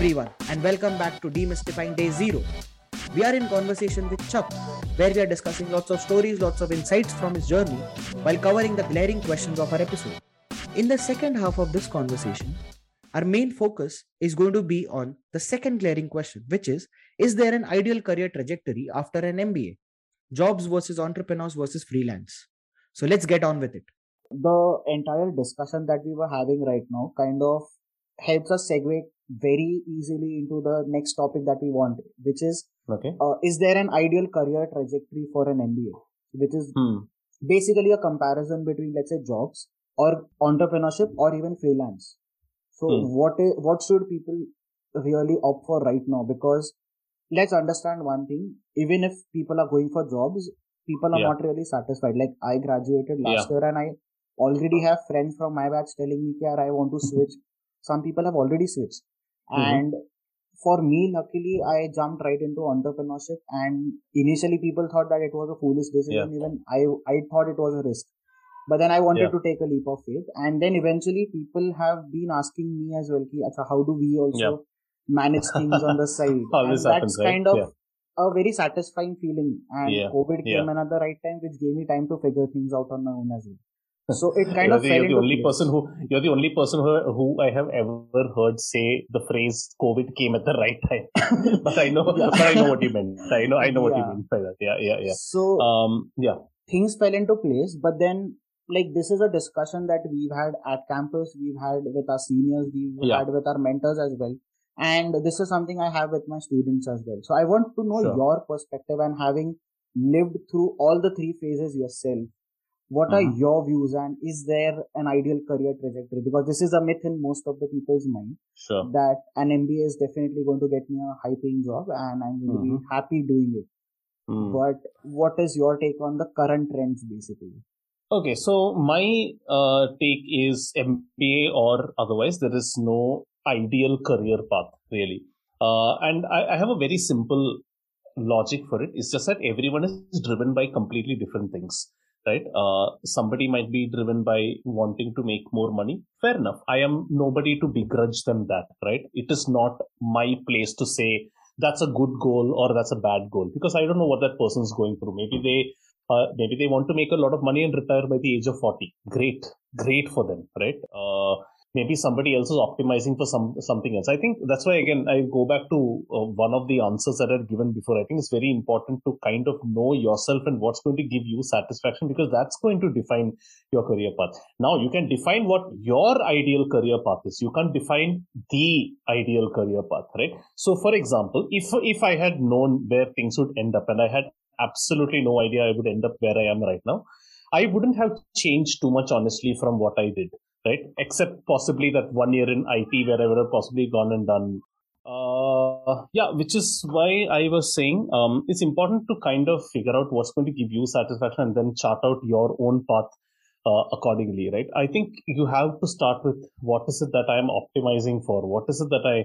everyone, and welcome back to Demystifying Day Zero. We are in conversation with Chuck, where we are discussing lots of stories, lots of insights from his journey, while covering the glaring questions of our episode. In the second half of this conversation, our main focus is going to be on the second glaring question, which is Is there an ideal career trajectory after an MBA? Jobs versus entrepreneurs versus freelance. So let's get on with it. The entire discussion that we were having right now kind of helps us segue very easily into the next topic that we want, which is Okay. uh, is there an ideal career trajectory for an MBA? Which is Hmm. basically a comparison between, let's say, jobs or entrepreneurship or even freelance. So, Hmm. what is, what should people really opt for right now? Because let's understand one thing: even if people are going for jobs, people are Yeah. not really satisfied. Like I graduated last Yeah. year, and I already have friends from my batch telling me, "Yeah, I want to switch." Some people have already switched, Mhm. and for me, luckily, I jumped right into entrepreneurship. And initially, people thought that it was a foolish decision. Even I, I thought it was a risk. But then I wanted Yeah. to take a leap of faith. And then eventually, people have been asking me as well, ki, Acha, how do we also Yeah. manage things on the side? Always and happens, that's right? kind of Yeah. a very satisfying feeling. And Yeah. COVID came Yeah. in right time, which gave me time to figure things out on my own as well. So it kind of you're the only place. person who you're the only person who, who I have ever heard say the phrase "COVID came at the right time." but I know, Yeah. but I know what you meant. I know, I know what you Yeah. mean by that. Yeah, yeah, yeah. So Um, yeah, things fell into place but then like this is a discussion that we've had at campus we've had with our seniors we've Yeah. had with our mentors as well and this is something i have with my students as well so i want to know Sure. your perspective and having lived through all the three phases yourself what are Mhm. your views and is there an ideal career trajectory because this is a myth in most of the people's mind sure. that an mba is definitely going to get me a high paying job and i'm going to be happy doing it Hmm. but what is your take on the current trends basically Okay, so my uh, take is MBA or otherwise, there is no ideal career path really. Uh, and I, I have a very simple logic for it. It's just that everyone is driven by completely different things, right? Uh, somebody might be driven by wanting to make more money. Fair enough. I am nobody to begrudge them that, right? It is not my place to say that's a good goal or that's a bad goal because I don't know what that person's going through. Maybe they uh, maybe they want to make a lot of money and retire by the age of 40 great great for them right uh, maybe somebody else is optimizing for some something else. I think that's why again i go back to uh, one of the answers that i've given before. I think it's very important to kind of know yourself and what's going to give you satisfaction because that's going to define your career path. Now you can define what your ideal career path is. You can't define the ideal career path right? So for example if if i had known where things would end up and i had absolutely no idea I would end up where I am right now. I wouldn't have changed too much, honestly, from what I did, right? Except possibly that one year in IT where I would have possibly gone and done. Uh, yeah, which is why I was saying um, it's important to kind of figure out what's going to give you satisfaction and then chart out your own path uh, accordingly, right? I think you have to start with what is it that I am optimizing for? What is it that I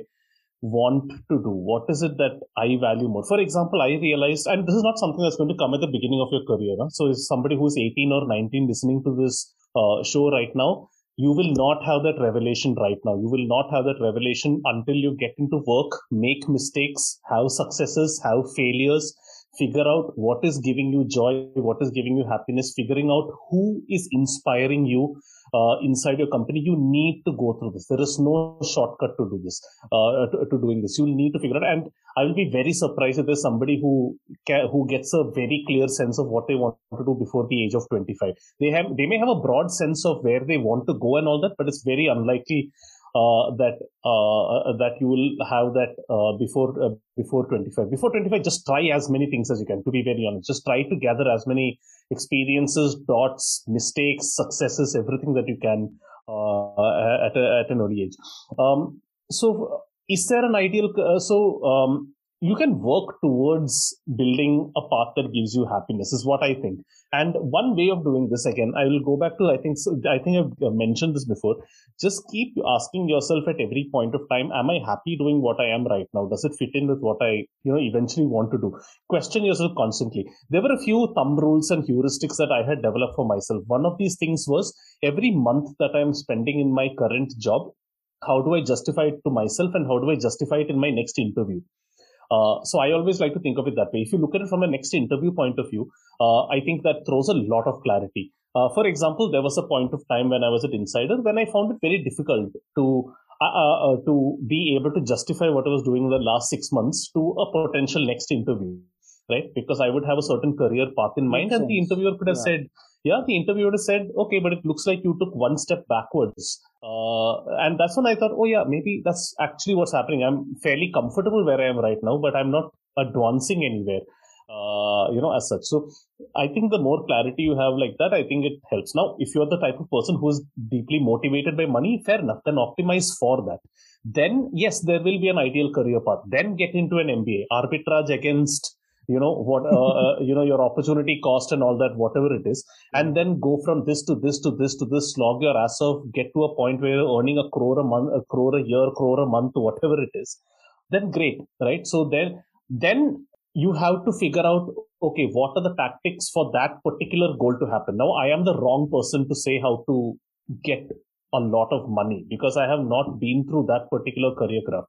want to do? What is it that I value more? For example, I realized, and this is not something that's going to come at the beginning of your career. Huh? So, if somebody who's 18 or 19 listening to this uh, show right now, you will not have that revelation right now. You will not have that revelation until you get into work, make mistakes, have successes, have failures, figure out what is giving you joy, what is giving you happiness, figuring out who is inspiring you uh, inside your company. You need to go through this. There is no shortcut to do this, uh, to, to doing this. You'll need to figure out. And I will be very surprised if there's somebody who ca- who gets a very clear sense of what they want to do before the age of 25. They have they may have a broad sense of where they want to go and all that, but it's very unlikely that uh, that you will have that uh, before uh, before 25. Before 25, just try as many things as you can. To be very honest, just try to gather as many experiences, dots, mistakes, successes, everything that you can uh, at a, at an early age. Um, so, is there an ideal? Uh, so. Um, you can work towards building a path that gives you happiness is what i think. And one way of doing this again i will go back to i think i think i've uh, mentioned this before. Just keep asking yourself at every point of time am i happy doing what i am right now? Does it fit in with what i you know eventually want to do? Question yourself constantly. There were a few thumb rules and heuristics that i had developed for myself. One of these things was every month that i'm spending in my current job how do I justify it to myself and how do I justify it in my next interview? Uh, so I always like to think of it that way. If you look at it from a next interview point of view, uh, I think that throws a lot of clarity. Uh, for example, there was a point of time when I was at Insider when I found it very difficult to uh, uh, uh, to be able to justify what I was doing in the last six months to a potential next interview, right? Because I would have a certain career path in mind, Makes and sense. the interviewer could have yeah. said, yeah, the interviewer said, okay, but it looks like you took one step backwards. Uh, and that's when I thought, oh, yeah, maybe that's actually what's happening. I'm fairly comfortable where I am right now, but I'm not advancing anywhere, uh, you know, as such. So I think the more clarity you have like that, I think it helps. Now, if you're the type of person who is deeply motivated by money, fair enough, then optimize for that. Then, yes, there will be an ideal career path. Then get into an MBA, arbitrage against you know what uh, uh, you know your opportunity cost and all that whatever it is. And then go from this to this to this to this slog your ass off get to a point where you're earning a crore a month a crore a year crore a month whatever it is. Then great right? So then then you have to figure out okay what are the tactics for that particular goal to happen? Now i am the wrong person to say how to get a lot of money because i have not been through that particular career graph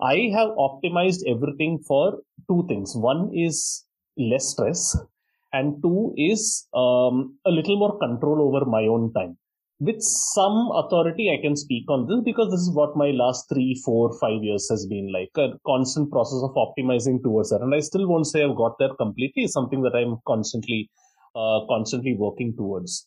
I have optimized everything for two things. One is less stress, and two is um, a little more control over my own time. With some authority, I can speak on this because this is what my last three, four, five years has been like a constant process of optimizing towards that. And I still won't say I've got there completely. It's something that I'm constantly, uh, constantly working towards.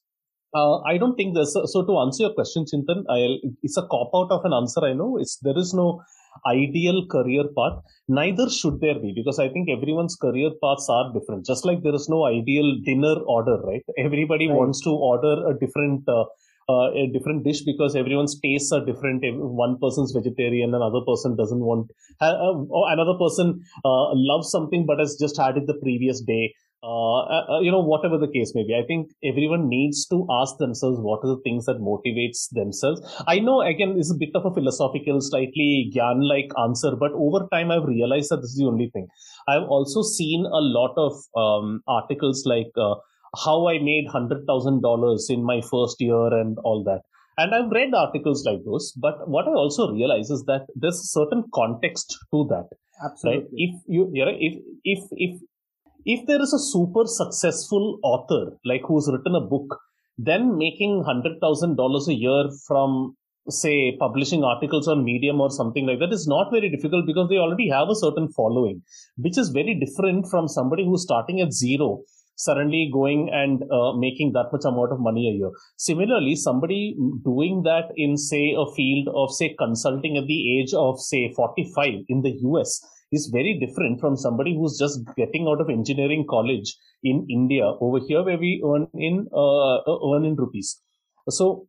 Uh, I don't think there's a, so to answer your question, Chintan. I'll, it's a cop out of an answer. I know it's there is no ideal career path neither should there be because i think everyone's career paths are different just like there is no ideal dinner order right everybody right. wants to order a different uh, uh, a different dish because everyone's tastes are different. One person's vegetarian, another person doesn't want. Uh, another person uh, loves something but has just had it the previous day. Uh, uh, uh, you know, whatever the case may be. I think everyone needs to ask themselves what are the things that motivates themselves. I know, again, it's a bit of a philosophical, slightly gyan-like answer, but over time I've realized that this is the only thing. I've also seen a lot of um, articles like uh, how I made $100,000 in my first year and all that. And I've read articles like those, but what I also realize is that there's a certain context to that. Absolutely. Right? If you, you know, if if if if there is a super successful author like who's written a book then making $100000 a year from say publishing articles on medium or something like that is not very difficult because they already have a certain following which is very different from somebody who's starting at zero suddenly going and uh, making that much amount of money a year. Similarly somebody doing that in say a field of say consulting at the age of say 45 in the us is very different from somebody who's just getting out of engineering college in India over here where we earn in uh, uh, earn in rupees. So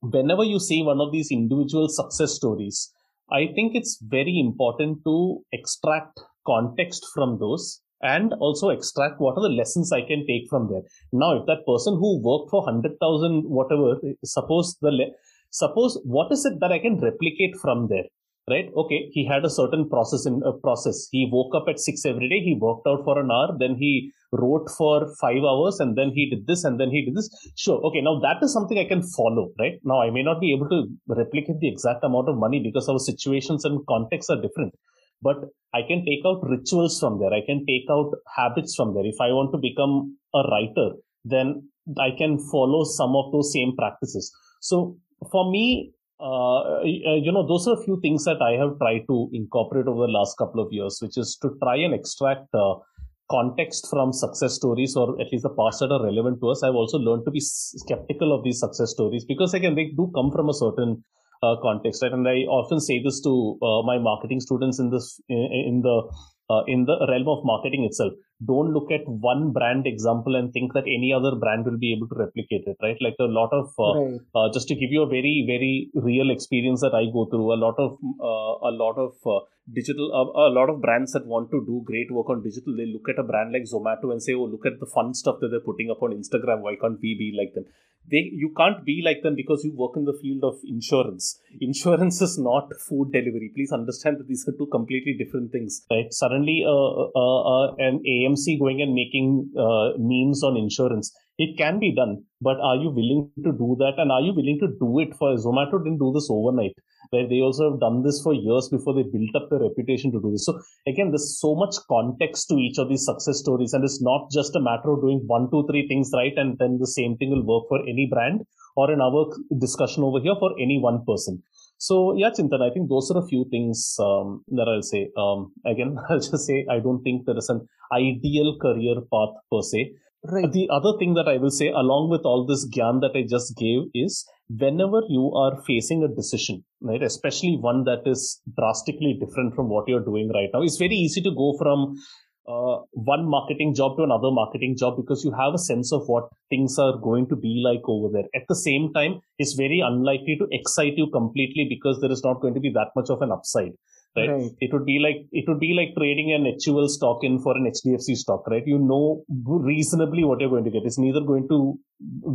whenever you see one of these individual success stories, I think it's very important to extract context from those and also extract what are the lessons I can take from there. Now, if that person who worked for 100,000, whatever, suppose the, le- suppose what is it that I can replicate from there? Right? Okay he had a certain process in a process. He woke up at 6 every day he worked out for an hour then he wrote for 5 hours and then he did this and then he did this. Sure okay now that is something i can follow right? Now i may not be able to replicate the exact amount of money because our situations and contexts are different but i can take out rituals from there. I can take out habits from there. If i want to become a writer then i can follow some of those same practices. So for me uh, you know, those are a few things that I have tried to incorporate over the last couple of years, which is to try and extract uh, context from success stories or at least the past that are relevant to us. I've also learned to be skeptical of these success stories because again, they do come from a certain uh, context, right? And I often say this to uh, my marketing students in this in, in the uh, in the realm of marketing itself don't look at one brand example and think that any other brand will be able to replicate it right? Like a lot of uh, right. uh, just to give you a very very real experience that i go through a lot of uh, a lot of uh, digital uh, a lot of brands that want to do great work on digital they look at a brand like zomato and say oh look at the fun stuff that they're putting up on instagram. Why can't we be like them they you can't be like them because you work in the field of insurance. Insurance is not food delivery. Please understand that these are two completely different things right? Suddenly uh, uh an AMC going and making uh, memes on insurance. It can be done, but are you willing to do that? And are you willing to do it for Zomato? Didn't do this overnight. where they also have done this for years before they built up their reputation to do this. So again, there's so much context to each of these success stories, and it's not just a matter of doing one, two, three things right, and then the same thing will work for any brand or in our discussion over here for any one person. So yeah, Chintan, I think those are a few things um, that I'll say. Um, again, I'll just say I don't think there is an ideal career path per se. Right. The other thing that I will say, along with all this gyan that I just gave, is whenever you are facing a decision, right, especially one that is drastically different from what you're doing right now, it's very easy to go from uh, one marketing job to another marketing job because you have a sense of what things are going to be like over there. At the same time, it's very unlikely to excite you completely because there is not going to be that much of an upside right? right? It would be like it would be like trading an HUL stock in for an HDFC stock, right? You know reasonably what you're going to get. It's neither going to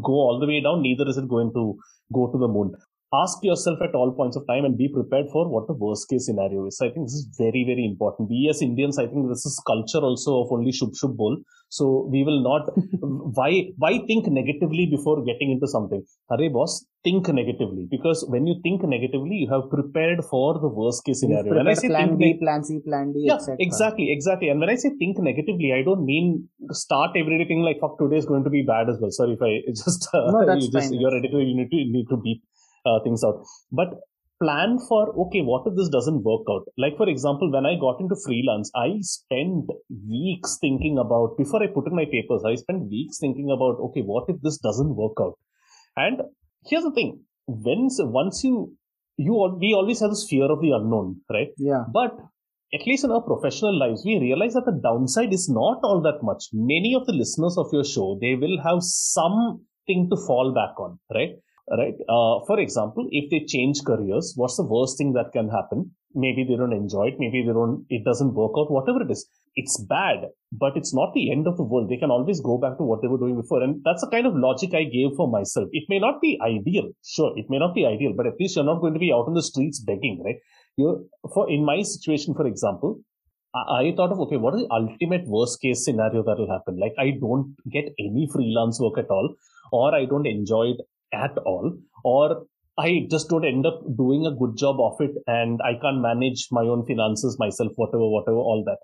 go all the way down, neither is it going to go to the moon ask yourself at all points of time and be prepared for what the worst case scenario is. So I think this is very, very important. We as Indians, I think this is culture also of only shub shub bol. So we will not, why, why think negatively before getting into something? Hare boss, think negatively because when you think negatively, you have prepared for the worst case scenario. When I say plan B, plan C, plan D, yeah, exactly, exactly. And when I say think negatively, I don't mean start everything like fuck today is going to be bad as well. Sorry if I just, uh, no, that's you just, fine. you're editor, you need to, you need to beep uh, things out. But plan for okay, what if this doesn't work out? Like for example, when I got into freelance, I spent weeks thinking about before I put in my papers. I spent weeks thinking about okay, what if this doesn't work out? And here's the thing: when once you you we always have this fear of the unknown, right? Yeah. But at least in our professional lives, we realize that the downside is not all that much. Many of the listeners of your show, they will have something to fall back on, right? Right? Uh, for example, if they change careers, what's the worst thing that can happen? Maybe they don't enjoy it. Maybe they don't, it doesn't work out, whatever it is. It's bad, but it's not the end of the world. They can always go back to what they were doing before. And that's the kind of logic I gave for myself. It may not be ideal. Sure, it may not be ideal, but at least you're not going to be out on the streets begging, right? You for, in my situation, for example, I thought of okay, what is the ultimate worst case scenario that will happen? Like I don't get any freelance work at all, or I don't enjoy it at all, or I just don't end up doing a good job of it and I can't manage my own finances myself, whatever, whatever, all that.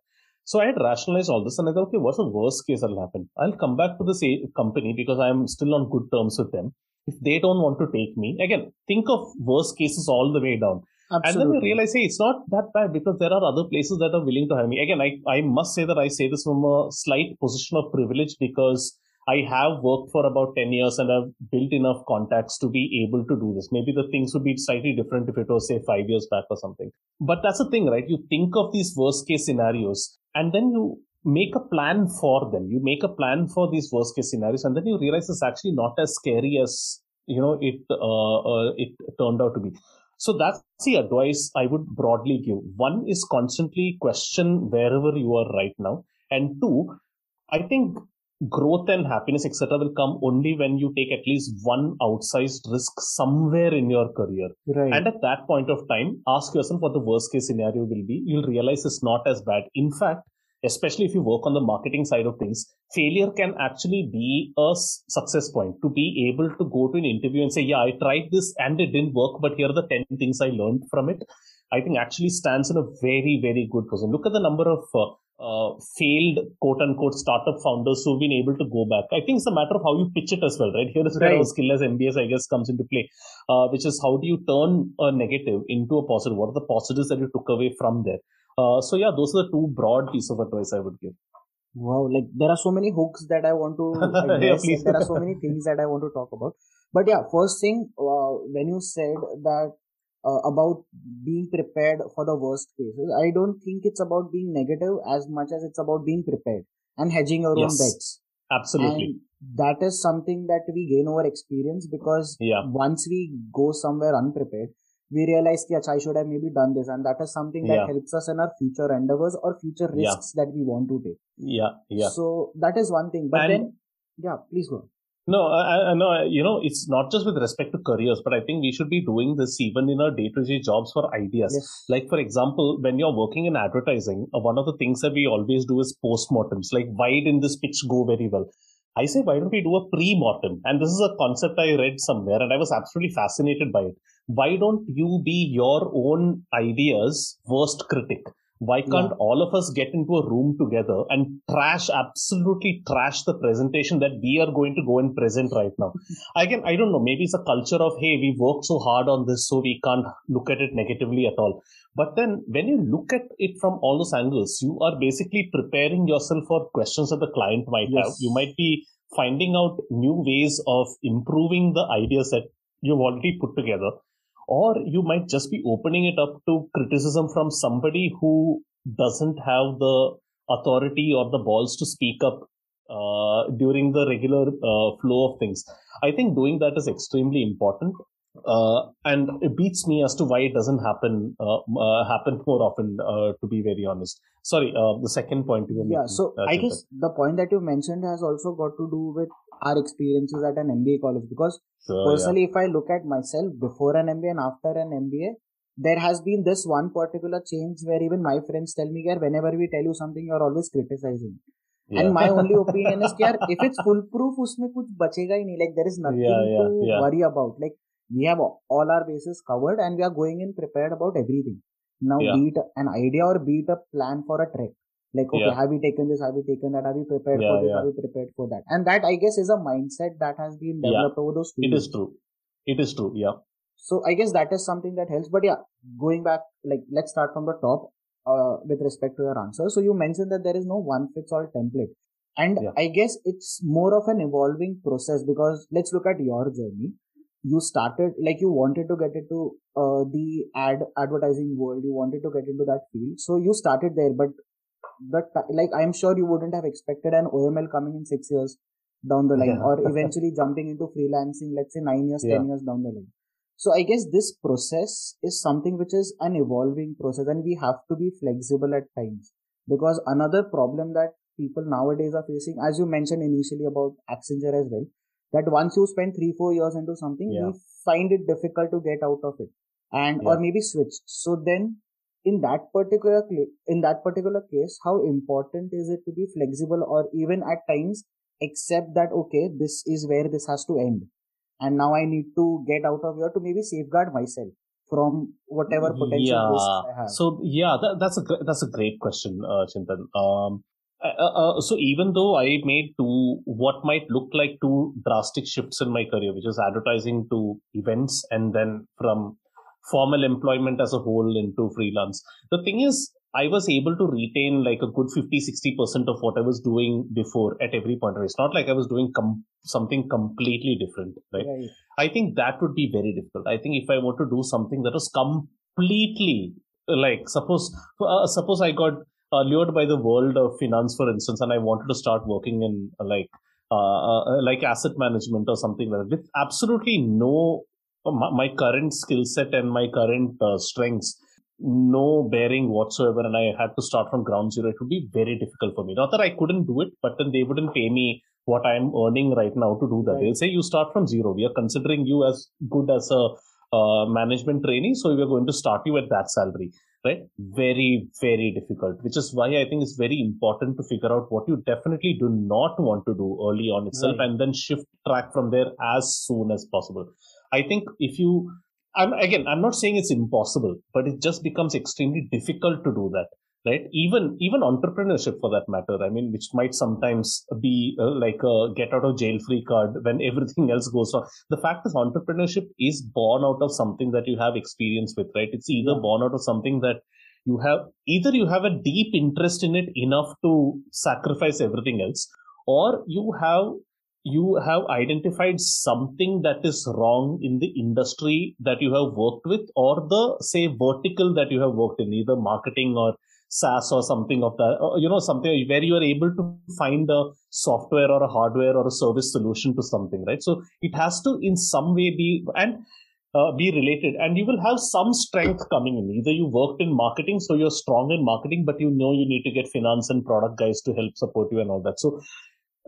So I had rationalized all this and I thought, okay, what's the worst case that'll happen? I'll come back to this company because I'm still on good terms with them. If they don't want to take me, again, think of worst cases all the way down. Absolutely. And then you realize, hey, it's not that bad because there are other places that are willing to hire me. Again, I, I must say that I say this from a slight position of privilege because I have worked for about 10 years and I've built enough contacts to be able to do this. Maybe the things would be slightly different if it was, say, five years back or something. But that's the thing, right? You think of these worst case scenarios and then you make a plan for them. You make a plan for these worst case scenarios and then you realize it's actually not as scary as, you know, it, uh, uh, it turned out to be. So that's the advice I would broadly give. One is constantly question wherever you are right now. And two, I think growth and happiness etc will come only when you take at least one outsized risk somewhere in your career. Right. and at that point of time ask yourself what the worst case scenario will be. You'll realize it's not as bad. In fact especially if you work on the marketing side of things failure can actually be a success point. To be able to go to an interview and say yeah i tried this and it didn't work but here are the 10 things i learned from it i think actually stands in a very very good position. Look at the number of uh, uh, failed quote unquote startup founders who've been able to go back. I think it's a matter of how you pitch it as well, right? Here is where right. skill as MBAs, I guess, comes into play, uh, which is how do you turn a negative into a positive? What are the positives that you took away from there? Uh, so yeah, those are the two broad pieces of advice I would give. Wow, like there are so many hooks that I want to address. yeah, there are so many things that I want to talk about. But yeah, first thing, uh, when you said that uh, about being prepared for the worst cases. I don't think it's about being negative as much as it's about being prepared and hedging your yes, own bets. Absolutely. And that is something that we gain over experience because yeah. once we go somewhere unprepared, we realize that I should have maybe done this, and that is something that yeah. helps us in our future endeavors or future risks yeah. that we want to take. Yeah, yeah. So that is one thing. But and then, yeah, please go. No, I, I know, you know, it's not just with respect to careers, but I think we should be doing this even in our day to day jobs for ideas. Yes. Like, for example, when you're working in advertising, uh, one of the things that we always do is postmortems. Like, why didn't this pitch go very well? I say, why don't we do a pre-mortem? And this is a concept I read somewhere and I was absolutely fascinated by it. Why don't you be your own ideas worst critic? Why can't yeah. all of us get into a room together and trash, absolutely trash the presentation that we are going to go and present right now? Again, I don't know. Maybe it's a culture of, hey, we worked so hard on this, so we can't look at it negatively at all. But then when you look at it from all those angles, you are basically preparing yourself for questions that the client might yes. have. You might be finding out new ways of improving the ideas that you've already put together or you might just be opening it up to criticism from somebody who doesn't have the authority or the balls to speak up uh, during the regular uh, flow of things. I think doing that is extremely important. Uh, and it beats me as to why it doesn't happen uh, uh, happen more often. Uh, to be very honest, sorry. the second point you were yeah. Making, so I guess the point that you mentioned has also got to do with our experiences at an MBA college because sure, personally, yeah. if I look at myself before an MBA and after an MBA, there has been this one particular change where even my friends tell me, that whenever we tell you something, you're always criticizing. Yeah. And my only opinion is, that if it's foolproof, उसमें कुछ बचेगा ही नहीं. Like there is nothing yeah, to worry about. Like we have all our bases covered and we are going in prepared about everything. Now, beat an idea or beat a plan for a trek. Like, okay, yeah. have we taken this? Have we taken that? Have we prepared yeah, for this? Yeah. Have we prepared for that? And that, I guess, is a mindset that has been developed over those two It years. is true. It is true. Yeah. So I guess that is something that helps. But yeah, going back, like, let's start from the top uh, with respect to your answer. So you mentioned that there is no one fits all template. And I guess it's more of an evolving process because let's look at your journey. You started like you wanted to get into uh, the ad advertising world. You wanted to get into that field. So you started there, but the t- uh, like I'm sure you wouldn't have expected an OML coming in six years down the line, yeah. or eventually jumping into freelancing, let's say nine years, yeah. ten years down the line. So I guess this process is something which is an evolving process, and we have to be flexible at times because another problem that people nowadays are facing, as you mentioned initially about Accenture as well, that once you spend three four years into something, yeah. you find it difficult to get out of it, and or maybe switch. So then in that particular in that particular case how important is it to be flexible or even at times accept that okay this is where this has to end and now i need to get out of here to maybe safeguard myself from whatever potential yeah. risks I have. So yeah, that, that's a that's a great question, uh, Chintan. Um, uh, uh, uh, so even though I made two what might look like two drastic shifts in my career, which is advertising to events and then from formal employment as a whole into freelance. The thing is, I was able to retain like a good 50 60% of what I was doing before at every point. It's not like I was doing com- something completely different, right? right? I think that would be very difficult. I think if I want to do something that was completely like, suppose, uh, suppose I got uh, lured by the world of finance, for instance, and I wanted to start working in uh, like, uh, like asset management or something like that with absolutely no my, my current skill set and my current uh, strengths no bearing whatsoever and i had to start from ground zero. It would be very difficult for me. Not that i couldn't do it but then they wouldn't pay me what i'm earning right now to do that. Right. they'll say you start from zero. We are considering you as good as a uh, management trainee so we are going to start you at that salary right? Very very difficult which is why i think it's very important to figure out what you definitely do not want to do early on itself right. and then shift track from there as soon as possible I think if you, I'm again, I'm not saying it's impossible, but it just becomes extremely difficult to do that, right? Even even entrepreneurship, for that matter. I mean, which might sometimes be uh, like a get out of jail free card when everything else goes wrong. The fact is, entrepreneurship is born out of something that you have experience with, right? It's either born out of something that you have either you have a deep interest in it enough to sacrifice everything else or you have you have identified something that is wrong in the industry that you have worked with or the say vertical that you have worked in either marketing or SaaS or something of that, or, you know, something where you are able to find a software or a hardware or a service solution to something, right? So it has to in some way be, and uh, be related. And you will have some strength coming in. Either you worked in marketing so you're strong in marketing but you know you need to get finance and product guys to help support you and all that. So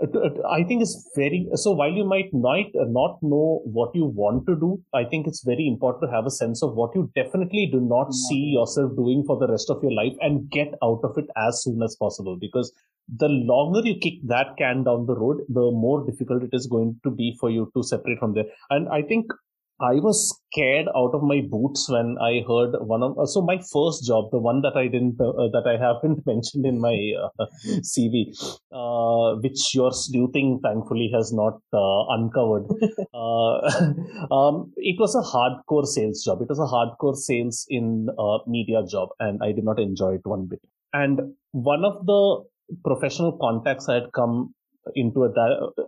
Uh, uh, I think it's very so. While you might not uh, not know what you want to do, I think it's very important to have a sense of what you definitely do not see yourself doing for the rest of your life and get out of it as soon as possible. Because the longer you kick that can down the road, the more difficult it is going to be for you to separate from there. And I think I was scared out of my boots when I heard one of uh, so my first job, the one that I didn't uh, uh that I haven't mentioned in my uh, CV, uh, which your sleuthing thankfully has not uh, uncovered. um, it was a hardcore sales job. It was a hardcore sales in media job, and I did not enjoy it one bit. And one of the professional contacts I had come into a,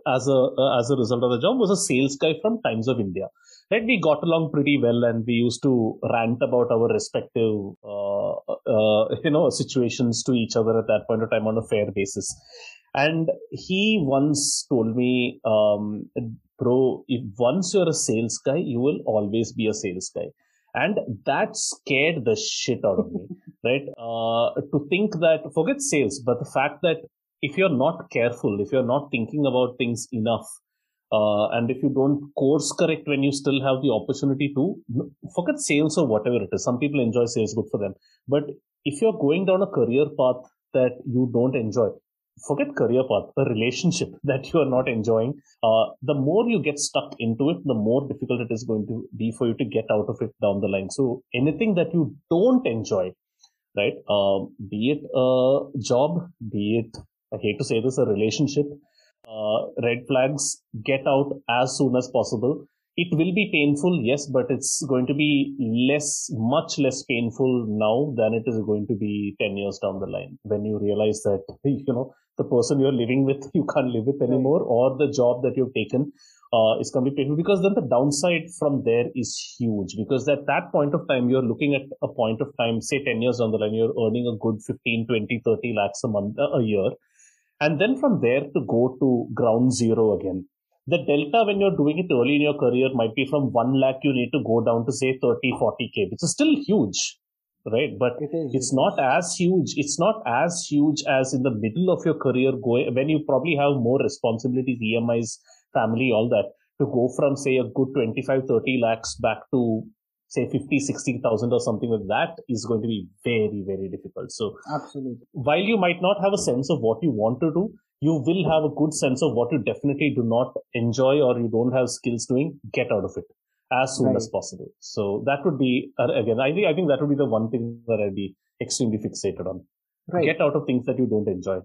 as a as a result of the job was a sales guy from Times of India. Right? We got along pretty well and we used to rant about our respective uh, uh, you know situations to each other at that point of time on a fair basis. And he once told me um, bro if once you're a sales guy you will always be a sales guy. And that scared the shit out of me. Right? Uh, to think that forget sales but the fact that if you're not careful if you're not thinking about things enough uh, and if you don't course correct when you still have the opportunity to, forget sales or whatever it is. Some people enjoy sales, good for them. But if you're going down a career path that you don't enjoy, forget career path, a relationship that you are not enjoying, uh, the more you get stuck into it, the more difficult it is going to be for you to get out of it down the line. So anything that you don't enjoy, right, uh, be it a job, be it, I hate to say this, a relationship, uh, red flags, get out as soon as possible. It will be painful, yes, but it's going to be less, much less painful now than it is going to be 10 years down the line. When you realize that, you know, the person you're living with, you can't live with anymore, or the job that you've taken uh, is going to be painful because then the downside from there is huge. Because at that point of time you're looking at a point of time say 10 years down the line you're earning a good 15 20 30 lakhs a month a year and then from there to go to ground zero again. The delta when you're doing it early in your career might be from 1 lakh, you need to go down to say 30, 40K, which is still huge, right? But it is, it's it not as huge. It's not as huge as in the middle of your career going when you probably have more responsibilities, EMIs, family, all that to go from say a good 25, 30 lakhs back to say 50 60000 or something like that is going to be very very difficult. So absolutely. while you might not have a sense of what you want to do you will have a good sense of what you definitely do not enjoy or you don't have skills doing get out of it as soon right. as possible. So that would be uh, again i think i think that would be the one thing that i'd be extremely fixated on. Right. get out of things that you don't enjoy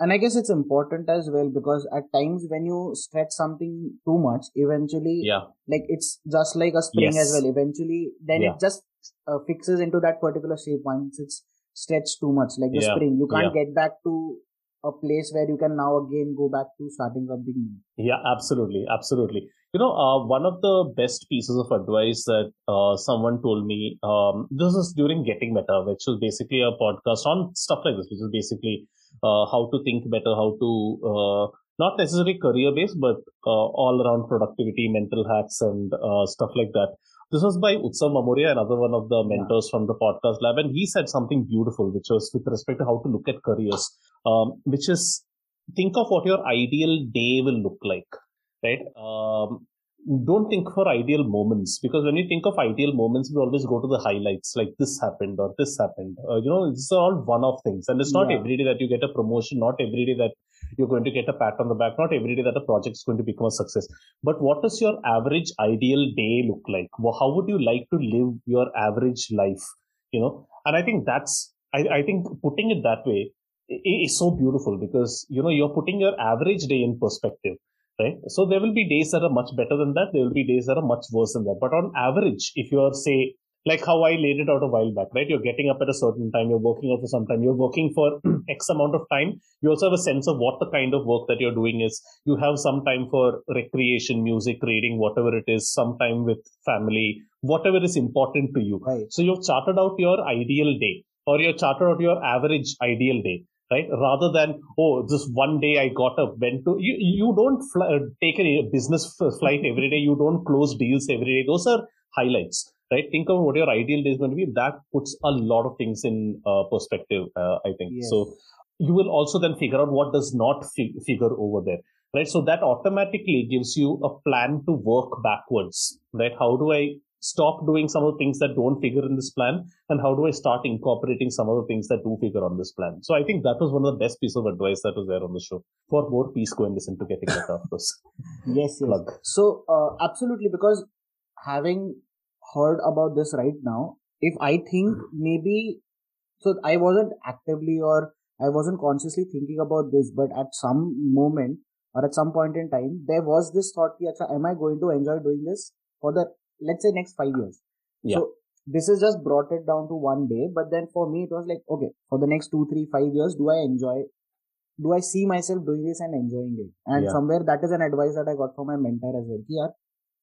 and i guess it's important as well because at times when you stretch something too much eventually yeah like it's just like a spring yes. as well eventually then yeah. it just uh, fixes into that particular shape once it's stretched too much like the yeah. spring you can't yeah. get back to a place where you can now again go back to starting from beginning yeah absolutely absolutely you know uh, one of the best pieces of advice that uh, someone told me um, this is during Getting Meta which was basically a podcast on stuff like this which is basically uh, how to think better, how to uh, not necessarily career based, but uh, all around productivity, mental hacks, and stuff like that. This was by Utsav Mamoria, another one of the mentors from the podcast lab, and he said something beautiful, which was with respect to how to look at careers, um, which is think of what your ideal day will look like, right? Um, don't think for ideal moments because when we think of ideal moments, we always go to the highlights like this happened or this happened. Uh, you know, these are all one-off things, and it's not yeah. every day that you get a promotion, not every day that you're going to get a pat on the back, not every day that a project is going to become a success. But what does your average ideal day look like? How would you like to live your average life? You know, and I think that's I, I think putting it that way is so beautiful because you know you're putting your average day in perspective right? So there will be days that are much better than that. There will be days that are much worse than that. But on average, if you are say like how I laid it out a while back, right? You're getting up at a certain time, you're working out for some time, you're working for X amount of time. You also have a sense of what the kind of work that you're doing is. You have some time for recreation, music, reading, whatever it is, some time with family, whatever is important to you. Right. So you've charted out your ideal day or you've charted out your average ideal day right? Rather than, oh, this one day I got up, went to, you, you don't fly, uh, take a business flight every day. You don't close deals every day. Those are highlights, right? Think of what your ideal day is going to be. That puts a lot of things in uh, perspective, uh, I think. Yes. So you will also then figure out what does not fig- figure over there right so that automatically gives you a plan to work backwards right how do i stop doing some of the things that don't figure in this plan and how do i start incorporating some of the things that do figure on this plan so i think that was one of the best pieces of advice that was there on the show for more please go and listen to Getting Meta of course yes, yes. Plug. so uh, absolutely because having heard about this right now if i think maybe so i wasn't actively or i wasn't consciously thinking about this but at some moment or at some point in time there was this thought am i going to enjoy doing this for the let's say next five years. Yeah. So this is just brought it down to one day. But then for me, it was like, okay, for the next two, three, five years, do I enjoy? Do I see myself doing this and enjoying it? And yeah. somewhere that is an advice that I got from my mentor as well. Yeah,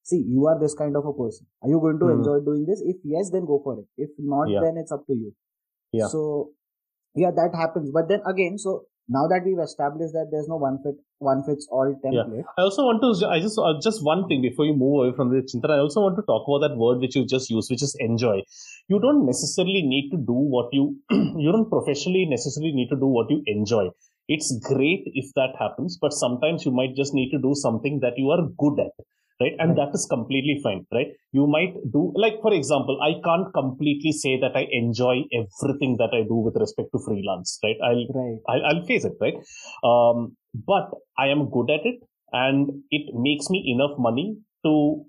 see, you are this kind of a person. Are you going to mm. enjoy doing this? If yes, then go for it. If not, yeah. then it's up to you. Yeah. So yeah, that happens. But then again, so now that we've established that there's no one fit one fits all template. Yeah. I also want to I just uh, just one thing before you move away from the Chintan. I also want to talk about that word which you just used, which is enjoy. You don't necessarily need to do what you you don't professionally necessarily need to do what you enjoy. It's great if that happens, but sometimes you might just need to do something that you are good at right and that is completely fine right you might do like for example i can't completely say that i enjoy everything that i do with respect to freelance right i'll right. I'll, I'll face it right um, but i am good at it and it makes me enough money to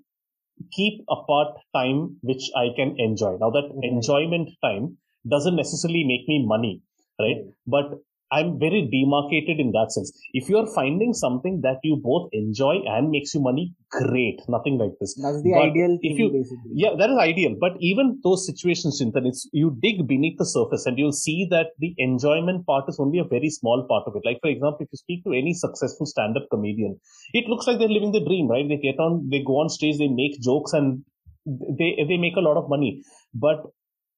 keep apart time which i can enjoy now that right. enjoyment time doesn't necessarily make me money right? right. But I'm very demarcated in that sense. If you are finding something that you both enjoy and makes you money, great. Nothing like this. That's the but ideal if you, basically. Yeah, that is ideal. But even those situations, Chintan, it's you dig beneath the surface and you'll see that the enjoyment part is only a very small part of it. Like for example, if you speak to any successful stand-up comedian, it looks like they're living the dream, right? They get on, they go on stage, they make jokes and they they make a lot of money. But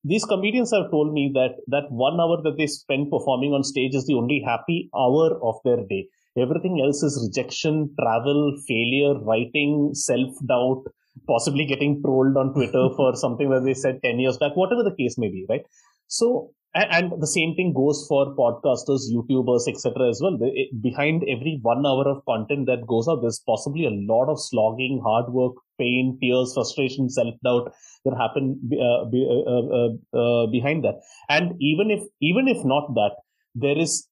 these comedians have told me that that one hour that they spend performing on stage is the only happy hour of their day. Everything else is rejection travel failure writing self-doubt possibly getting trolled on twitter for something that they said 10 years back whatever the case may be right? So and the same thing goes for podcasters youtubers etc as well. Behind every one hour of content that goes out there's possibly a lot of slogging hard work pain tears frustration self-doubt that happen uh, uh, uh, uh, behind that. And even if even if not that there is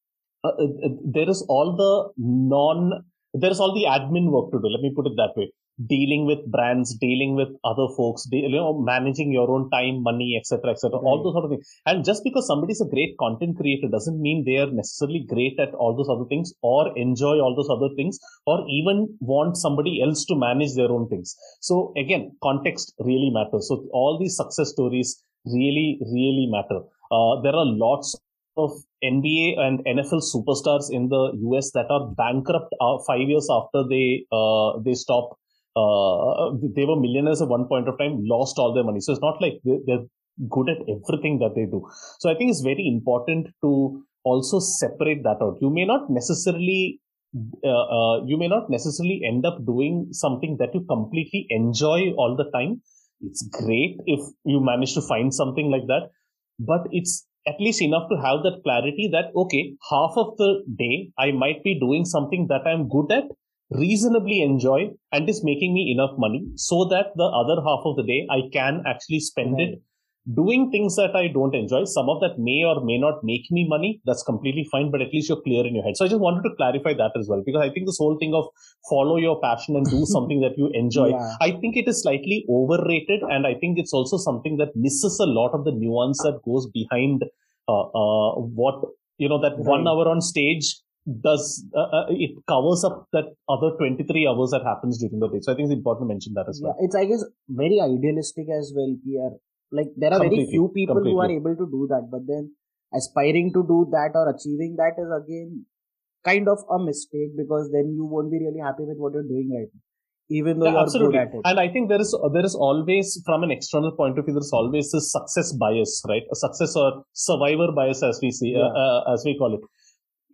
uh, uh, there is all the non there is all the admin work to do. Let me put it that way dealing with brands, dealing with other folks, de- you know, managing your own time, money, etc., etc., right. all those sort of things. And just because somebody is a great content creator doesn't mean they are necessarily great at all those other things, or enjoy all those other things, or even want somebody else to manage their own things. So again, context really matters. So all these success stories really, really matter. Uh, there are lots of NBA and NFL superstars in the US that are bankrupt uh, five years after they uh, they stop uh, they were millionaires at one point of time, lost all their money. So it's not like they're good at everything that they do. So I think it's very important to also separate that out. You may not necessarily uh, uh, you may not necessarily end up doing something that you completely enjoy all the time. It's great if you manage to find something like that, but it's at least enough to have that clarity that okay, half of the day I might be doing something that I'm good at, reasonably enjoy and is making me enough money so that the other half of the day I can actually spend right. it doing things that I don't enjoy. Some of that may or may not make me money. That's completely fine, but at least you're clear in your head. So I just wanted to clarify that as well, because I think this whole thing of follow your passion and do something that you enjoy, yeah. I think it is slightly overrated. And I think it's also something that misses a lot of the nuance that goes behind uh, uh, what, you know, that right. one hour on stage does uh, uh, it covers up that other 23 hours that happens during the day so i think it's important to mention that as well yeah, it's i guess very idealistic as well here like there are completely, very few people completely. who are able to do that but then aspiring to do that or achieving that is again kind of a mistake because then you won't be really happy with what you're doing right now even though yeah, you're absolutely. good at it. And I think there is there is always, from an external point of view, there's always this success bias, right? A success or survivor bias, as we see, yeah. uh, uh, as we call it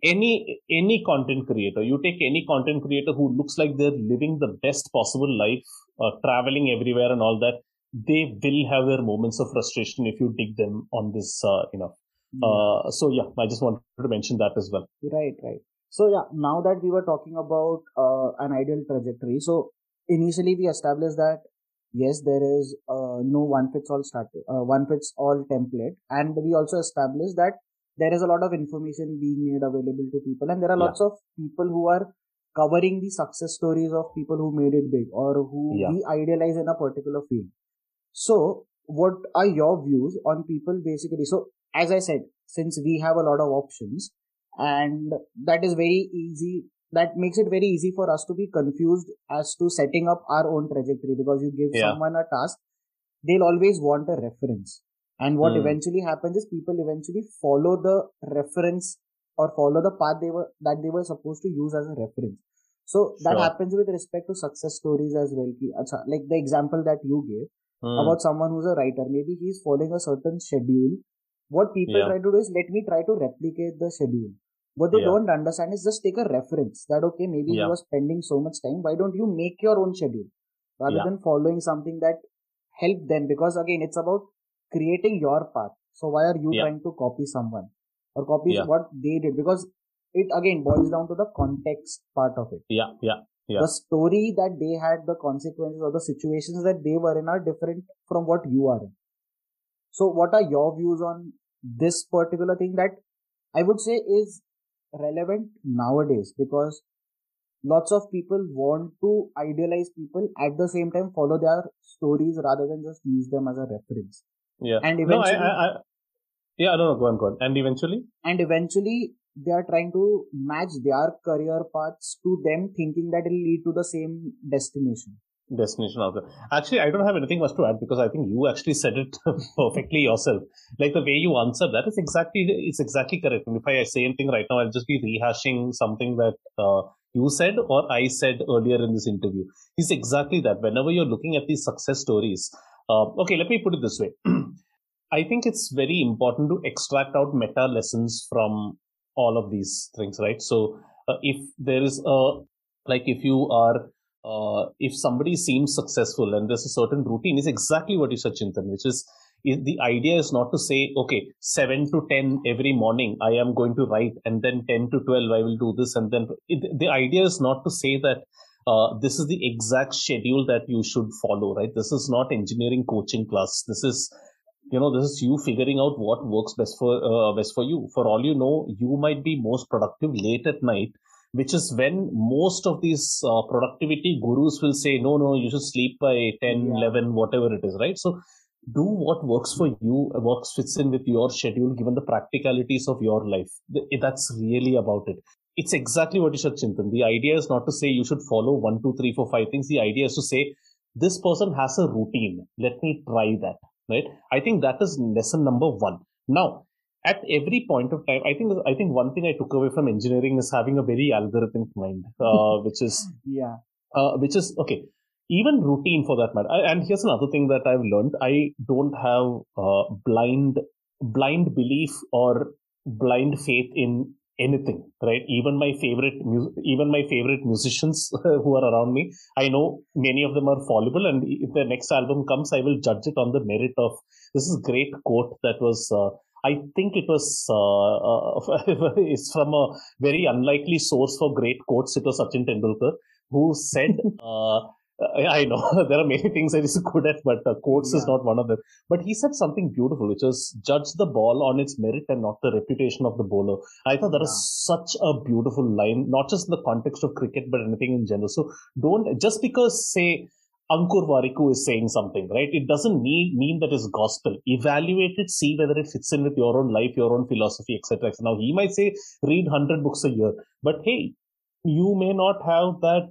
any any content creator you take any content creator who looks like they're living the best possible life uh, traveling everywhere and all that they will have their moments of frustration if you dig them on this uh, you know Yeah. Uh, so yeah, I just wanted to mention that as well. Right, right. So yeah, now that we were talking about uh, an ideal trajectory, so initially we established that yes, there is uh, no one fits all start uh, one fits all template, and we also established that there is a lot of information being made available to people, and there are lots yeah. of people who are covering the success stories of people who made it big or who yeah. we idealize in a particular field. So, what are your views on people basically? So, as I said, since we have a lot of options, and that is very easy that makes it very easy for us to be confused as to setting up our own trajectory because you give yeah. someone a task they'll always want a reference and what mm. eventually happens is people eventually follow the reference or follow the path they were that they were supposed to use as a reference so that sure. happens with respect to success stories as well like the example that you gave mm. about someone who's a writer maybe he's following a certain schedule what people yeah. try to do is let me try to replicate the schedule what they yeah. don't understand is just take a reference that okay, maybe yeah. you are spending so much time. Why don't you make your own schedule rather yeah. than following something that help them? Because again, it's about creating your path. So why are you trying to copy someone or copy what they did? Because it again boils down to the context part of it. Yeah, yeah. Yeah. The story that they had, the consequences or the situations that they were in are different from what you are in. So, what are your views on this particular thing that I would say is relevant nowadays because lots of people want to idealize people at the same time follow their stories rather than just use them as a reference yeah. And eventually no, I, I, I, yeah no, no go on go on. And eventually? And eventually they are trying to match their career paths to them thinking that it will lead to the same destination. Destination of actually i don't have anything much to add because i think you actually said it perfectly yourself. Like the way you answered that is exactly it's exactly correct. And if i say anything right now i'll just be rehashing something that uh, you said or i said earlier in this interview. It's exactly that. Whenever you're looking at these success stories uh, okay let me put it this way i think it's very important to extract out meta lessons from all of these things right so uh, if there is a like if you are uh, if somebody seems successful and there's a certain routine, is exactly what you said, Chintan, which is the idea is not to say, okay, 7 to 10 every morning I am going to write, and then 10 to 12 I will do this. And then it, the idea is not to say that uh, this is the exact schedule that you should follow, right? This is not engineering coaching class. This is you know this is you figuring out what works best for uh, best for you for all you know you might be most productive late at night which is when most of these uh, productivity gurus will say, no, no, you should sleep by 10, yeah. 11, whatever it is, right? So do what works for you, works fits in with your schedule, given the practicalities of your life. That's really about it. It's exactly what you said, Chintan. The idea is not to say you should follow one, two, three, four, five things. The idea is to say, this person has a routine. Let me try that, right? I think that is lesson number one. Now, at every point of time, I think I think one thing I took away from engineering is having a very algorithmic mind, uh, which is yeah, uh, which is okay. Even routine for that matter. And here's another thing that I've learned: I don't have uh, blind blind belief or blind faith in anything. Right? Even my favorite even my favorite musicians who are around me, I know many of them are fallible, and if their next album comes, I will judge it on the merit of this is great quote that was uh, I think it was uh, uh, it's from a very unlikely source for great quotes. It was Sachin Tendulkar who said, uh, "I know there are many things that he's good at, but uh, quotes yeah. is not one of them." But he said something beautiful, which was, "Judge the ball on its merit and not the reputation of the bowler." I thought that yeah. is such a beautiful line, not just in the context of cricket, but anything in general. So don't just because say Ankur Warikoo is saying something, right? It doesn't need, mean that it's gospel. Evaluate it, see whether it fits in with your own life, your own philosophy, etc. Now, he might say read 100 books a year, but hey, you may not have that,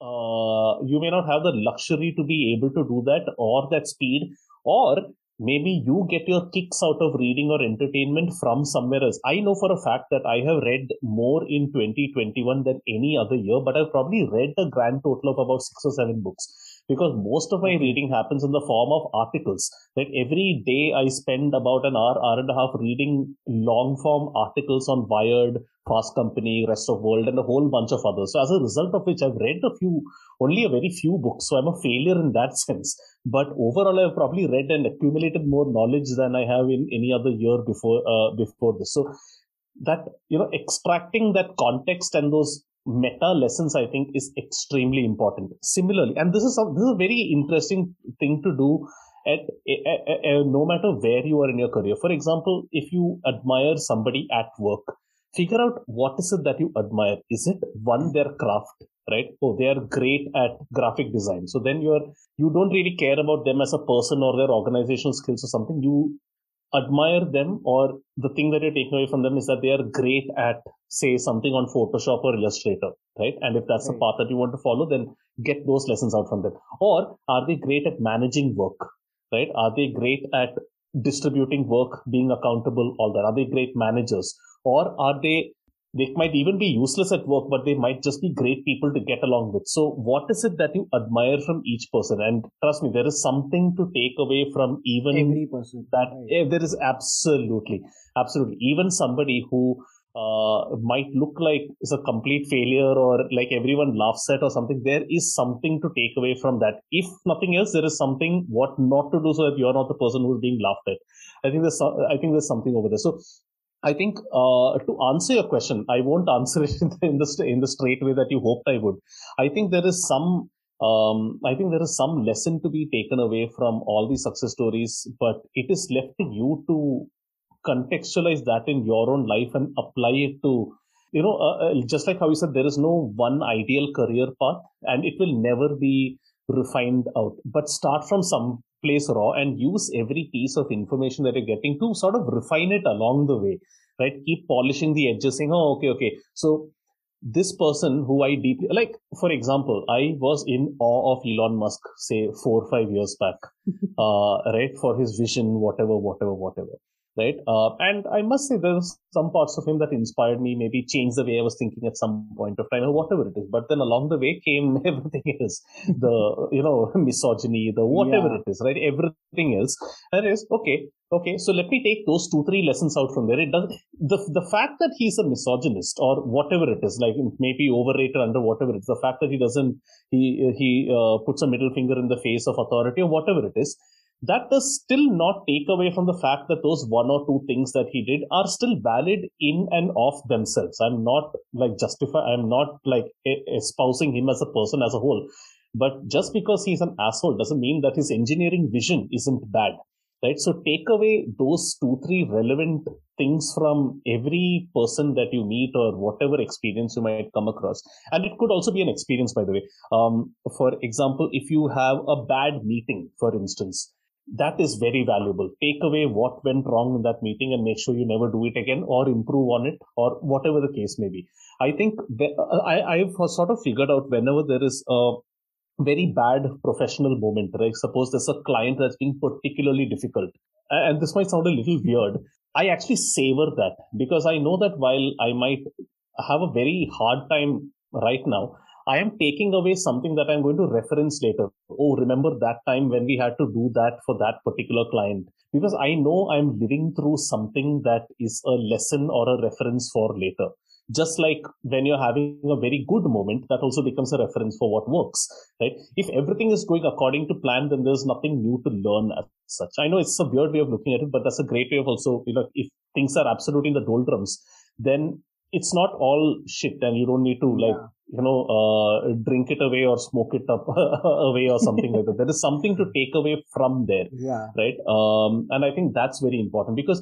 uh, you may not have the luxury to be able to do that or that speed, or maybe you get your kicks out of reading or entertainment from somewhere else. I know for a fact that I have read more in 2021 than any other year, but I've probably read a grand total of about six or seven books because most of my reading happens in the form of articles. Right? Every day I spend about an hour, hour and a half reading long form articles on Wired, Fast Company, Rest of World, and a whole bunch of others. So as a result of which I've read a few, only a very few books. So I'm a failure in that sense. But overall, I've probably read and accumulated more knowledge than I have in any other year before uh, before this. So that you know extracting that context and those meta lessons i think is extremely important. Similarly and this is a, this is a very interesting thing to do at, at, no matter where you are in your career. For example if you admire somebody at work figure out what is it that you admire. Is it one their craft right? Oh they are great at graphic design. So then you're you don't really care about them as a person or their organizational skills or something. You admire them or the thing that you're taking away from them is that they are great at say something on photoshop or illustrator right? And if that's right. the path that you want to follow then get those lessons out from them. Or are they great at managing work right? Are they great at distributing work being accountable all that? Are they great managers? Or are they they might even be useless at work, but they might just be great people to get along with. So, what is it that you admire from each person? And trust me, there is something to take away from even every person. That right. eh, there is absolutely, absolutely. Even somebody who uh, might look like is a complete failure or like everyone laughs at or something. There is something to take away from that. If nothing else, there is something what not to do so that you're not the person who's being laughed at. I think there's I think there's something over there. So I think uh, to answer your question, I won't answer it in the in the straight way that you hoped I would. I think there is some. Um, I think there is some lesson to be taken away from all these success stories, but it is left to you to contextualize that in your own life and apply it to, you know, uh, uh just like how you said, there is no one ideal career path, and it will never be refined out. But start from some place raw and use every piece of information that you're getting to sort of refine it along the way, right? Keep polishing the edges, saying, oh, okay, okay. So this person who I deeply like, for example, I was in awe of Elon Musk, say four or five years back, uh, right? For his vision, whatever, whatever, whatever right? Uh, and I must say there's some parts of him that inspired me, maybe changed the way I was thinking at some point of time or whatever it is. But then along the way came everything else, the, you know, misogyny, the whatever yeah. it is, right? Everything else. And it is, okay, okay, so let me take those two, three lessons out from there. It does, the, the fact that he's a misogynist or whatever it is, like maybe overrated under whatever it's the fact that he doesn't, he, he, uh, puts a middle finger in the face of authority or whatever it is that does still not take away from the fact that those one or two things that he did are still valid in and of themselves. I'm not like justify, I'm not like espousing him as a person as a whole. But just because he's an asshole doesn't mean that his engineering vision isn't bad. Right. So take away those two, three relevant things from every person that you meet or whatever experience you might come across. And it could also be an experience, by the way. Um, for example, if you have a bad meeting, for instance, that is very valuable. Take away what went wrong in that meeting and make sure you never do it again or improve on it or whatever the case may be. I think I, I've sort of figured out whenever there is a very bad professional moment, right? Suppose there's a client that's being particularly difficult. And this might sound a little weird. I actually savor that because I know that while I might have a very hard time right now, I am taking away something that I'm going to reference later. Oh, remember that time when we had to do that for that particular client? Because I know I'm living through something that is a lesson or a reference for later. Just like when you're having a very good moment, that also becomes a reference for what works, right? If everything is going according to plan, then there's nothing new to learn as such. I know it's a weird way of looking at it, but that's a great way of also, you know, if things are absolutely in the doldrums, then it's not all shit and you don't need to like yeah you know, uh, drink it away or smoke it up away or something like that. There is something to take away from there. Yeah. Right. Um, and I think that's very important because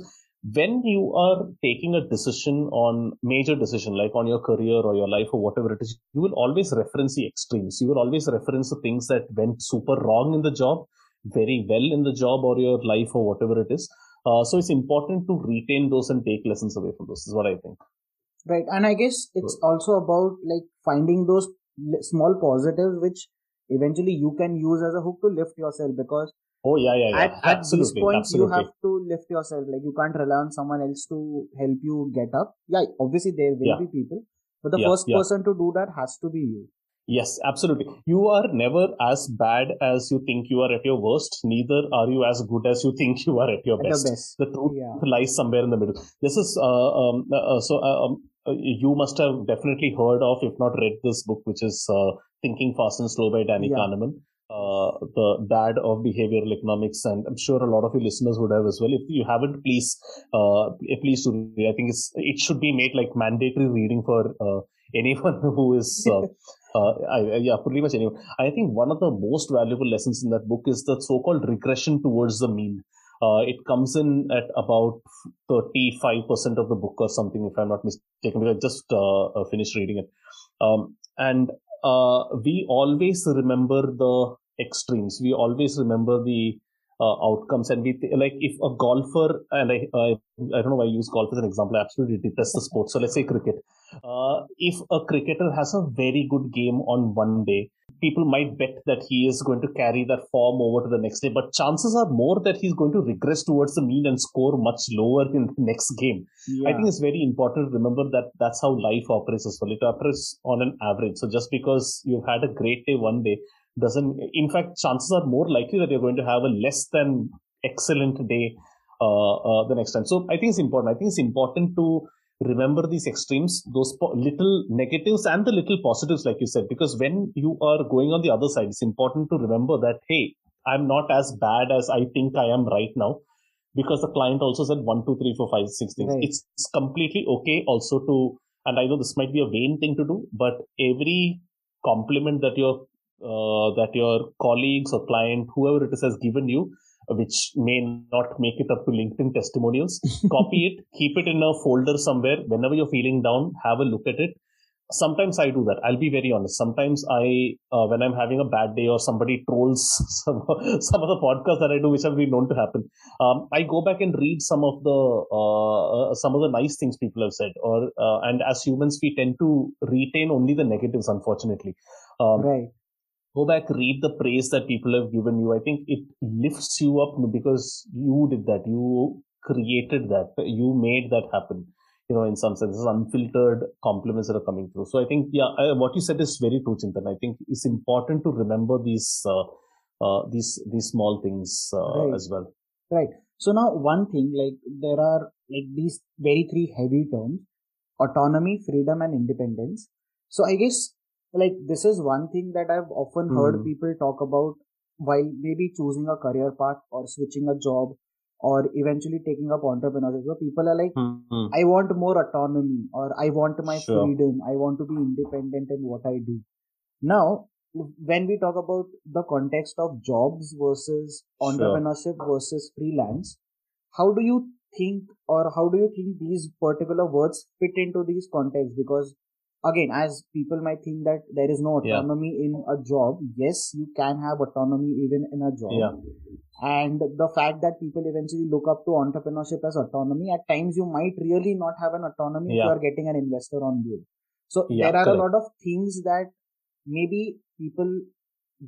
when you are taking a decision on major decision, like on your career or your life or whatever it is, you will always reference the extremes. You will always reference the things that went super wrong in the job, very well in the job or your life or whatever it is. Uh, so it's important to retain those and take lessons away from those. Is what I think right and i guess it's also about like finding those small positives which eventually you can use as a hook to lift yourself because oh yeah yeah, yeah. at, at these points absolutely. you have to lift yourself like you can't rely on someone else to help you get up yeah obviously there will yeah. be people but the yeah, first person to do that has to be you Yes, absolutely. You are never as bad as you think you are at your worst. Neither are you as good as you think you are at your, At best. best. The truth lies somewhere in the middle. This is uh, um, uh, so. Uh, um, uh, you must have definitely heard of, if not read, this book, which is uh, Thinking Fast and Slow by Danny Yeah. Kahneman. Uh, the dad of behavioral economics, and I'm sure a lot of your listeners would have as well. If you haven't, please, uh, please do. read. I think it's it should be made like mandatory reading for uh, anyone who is uh, uh, I, I- yeah, pretty much anyone. I think one of the most valuable lessons in that book is the so-called regression towards the mean. Uh, it comes in at about 35% of the book or something, if I'm not mistaken, because I just uh, uh, finished reading it. Um, and uh, we always remember the extremes. We always remember the uh, outcomes. And we th- like if a golfer, and I, I, I don't know why I use golf as an example. I absolutely detest the sport. So let's say cricket. Uh, if a cricketer has a very good game on one day, people might bet that he is going to carry that form over to the next day. But chances are more that he's going to regress towards the mean and score much lower in the next game. I think it's very important to remember that that's how life operates as well. It operates on an average. So just because you've had a great day one day doesn't, in fact, chances are more likely that you're going to have a less than excellent day uh, uh, the next time. So I think it's important. I think it's important to remember these extremes, those po- little negatives and the little positives, like you said, because when you are going on the other side, it's important to remember that, hey, I'm not as bad as I think I am right now because the client also said one, two, three, four, five, six things. Right. It's, it's completely okay also to, and I know this might be a vain thing to do, but every compliment that your uh, that your colleagues or client, whoever it is, has given you, which may not make it up to LinkedIn testimonials, copy it, keep it in a folder somewhere. Whenever you're feeling down, have a look at it. Sometimes I do that. I'll be very honest. Sometimes I, uh, when I'm having a bad day or somebody trolls some, some of the podcasts that I do, which have been known to happen, um, I go back and read some of the uh, uh, some of the nice things people have said. Or uh, and as humans, we tend to retain only the negatives, unfortunately. Um, right. Go back read the praise that people have given you. I think it lifts you up because you did that. You created that. You made that happen. You know in some senses unfiltered compliments that are coming through. So i think yeah I, what you said is very true chintan. I think it's important to remember these uh, uh, these these small things uh, Right. as well. Right. So now one thing, like there are like these very three heavy terms, autonomy, freedom and independence. So I guess like this is one thing that I've often heard Mhm. people talk about while maybe choosing a career path or switching a job or eventually taking up entrepreneurship. So people are like, Mhm. I want more autonomy or I want my Sure. freedom. I want to be independent in what I do. Now, when we talk about the context of jobs versus entrepreneurship versus freelance, how do you think or how do you think these particular words fit into these contexts? Because again, as people might think that there is no Yeah. autonomy in a job, yes, you can have autonomy even in a job. Yeah. And the fact that people eventually look up to entrepreneurship as autonomy, at times you might really not have an autonomy if Yeah. you are getting an investor on board. So Yeah, there are correct. a lot of things that maybe people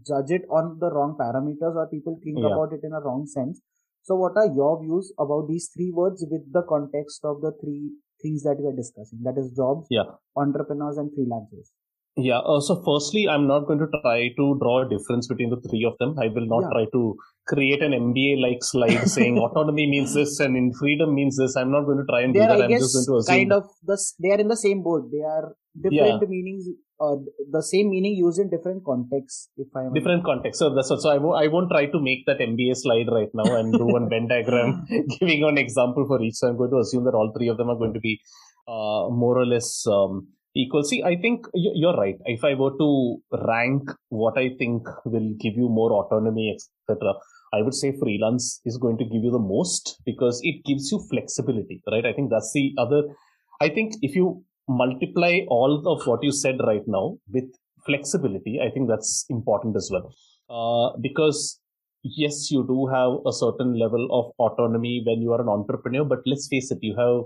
judge it on the wrong parameters or people think Yeah. about it in a wrong sense. So what are your views about these three words with the context of the three things that we are discussing? That is jobs, Yeah. entrepreneurs and freelancers. Yeah. Uh, so, firstly, I'm not going to try to draw a difference between the three of them. I will not Yeah. try to create an MBA-like slide saying autonomy means this and in freedom means this. I'm not going to try and They do are, that. I I'm just going to assume. kind of the they are in the same boat. They are different meanings, uh, the same meaning used in different contexts. If I am different context. So that's what, so I won't, I won't try to make that MBA slide right now and do one Venn diagram giving an example for each. So I'm going to assume that all three of them are going to be uh, more or less um, equal. See, I think you're right. If I were to rank what I think will give you more autonomy, etc., I would say freelance is going to give you the most because it gives you flexibility, right? I think that's the other. I think if you multiply all of what you said right now with flexibility, I think that's important as well. Uh, because yes, you do have a certain level of autonomy when you are an entrepreneur, but let's face it, you have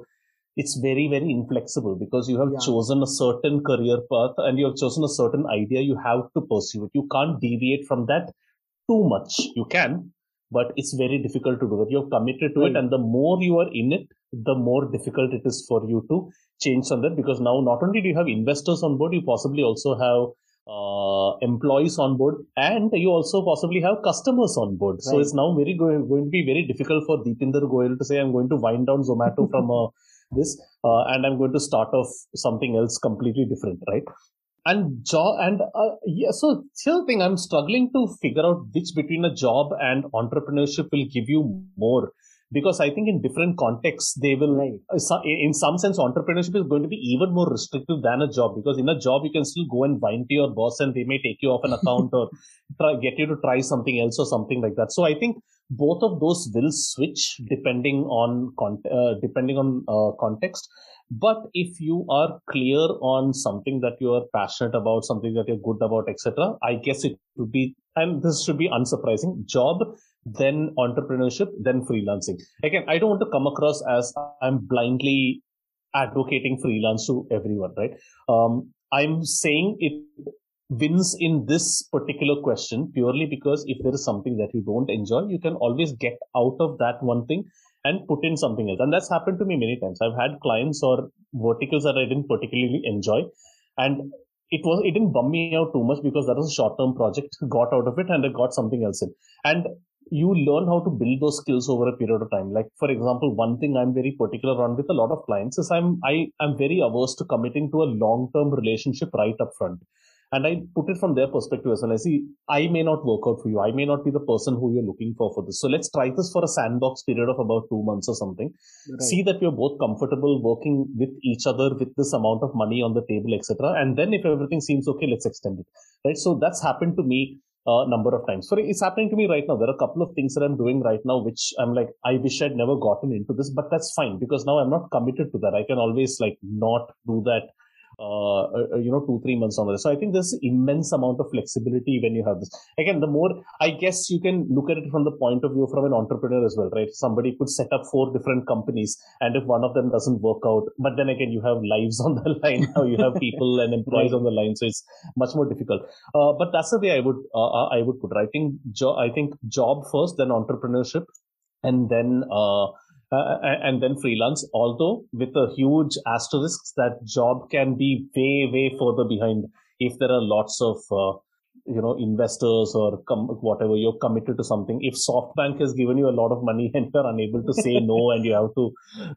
it's very very inflexible because you have Yeah. chosen a certain career path and you have chosen a certain idea you have to pursue it you can't deviate from that too much you can but it's very difficult to do that you're committed to it and the more you are in it the more difficult it is for you to change on that because now not only do you have investors on board you possibly also have uh, employees on board and you also possibly have customers on board. Right. So it's now very go- going to be very difficult for Deepinder Goyal to say, I'm going to wind down Zomato from uh, this uh, and I'm going to start off something else completely different, right? And job and uh, yeah, so here's the thing: I'm struggling to figure out which between a job and entrepreneurship will give you more because I think in different contexts they will, right. Uh, in some sense, entrepreneurship is going to be even more restrictive than a job because in a job you can still go and whine to your boss and they may take you off an account or try, get you to try something else or something like that. So I think both of those will switch depending on con- uh, depending on uh, context. But if you are clear on something that you are passionate about, something that you're good about, etc., I guess it would be, and this should be unsurprising. Job then entrepreneurship, then freelancing. Again, I don't want to come across as I'm blindly advocating freelance to everyone, right? Um, I'm saying it wins in this particular question purely because if there is something that you don't enjoy, you can always get out of that one thing and put in something else. And that's happened to me many times. I've had clients or verticals that I didn't particularly enjoy. And it was it didn't bum me out too much because that was a short term project, got out of it and I got something else in. And you learn how to build those skills over a period of time. Like for example one thing i'm very particular on with a lot of clients is i'm i am very averse to committing to a long term relationship right up front. And i put it from their perspective as well. I see i may not work out for you. I may not be the person who you're looking for for this. So let's try this for a sandbox period of about two months or something. Right. see that we're both comfortable working with each other with this amount of money on the table etc and then if everything seems okay let's extend it. Right? So that's happened to me a number of times. So it's happening to me right now. There are a couple of things that I'm doing right now, which I'm like, I wish I'd never gotten into this, but that's fine because now I'm not committed to that. I can always like not do that uh, uh, you know, two, three months on this. So I think there's immense amount of flexibility when you have this. Again, the more, I guess you can look at it from the point of view from an entrepreneur as well, right? Somebody could set up four different companies and if one of them doesn't work out, but then again, you have lives on the line now, you have people and employees on the line. So it's much more difficult. Uh, but that's the way I would, uh, uh I would put it. I think, jo- I think job first, then entrepreneurship and then, uh, uh, and then freelance. Although with a huge asterisk that job can be way way further behind if there are lots of uh, you know investors or com- whatever you're committed to something. If SoftBank has given you a lot of money and you're unable to say no and you have to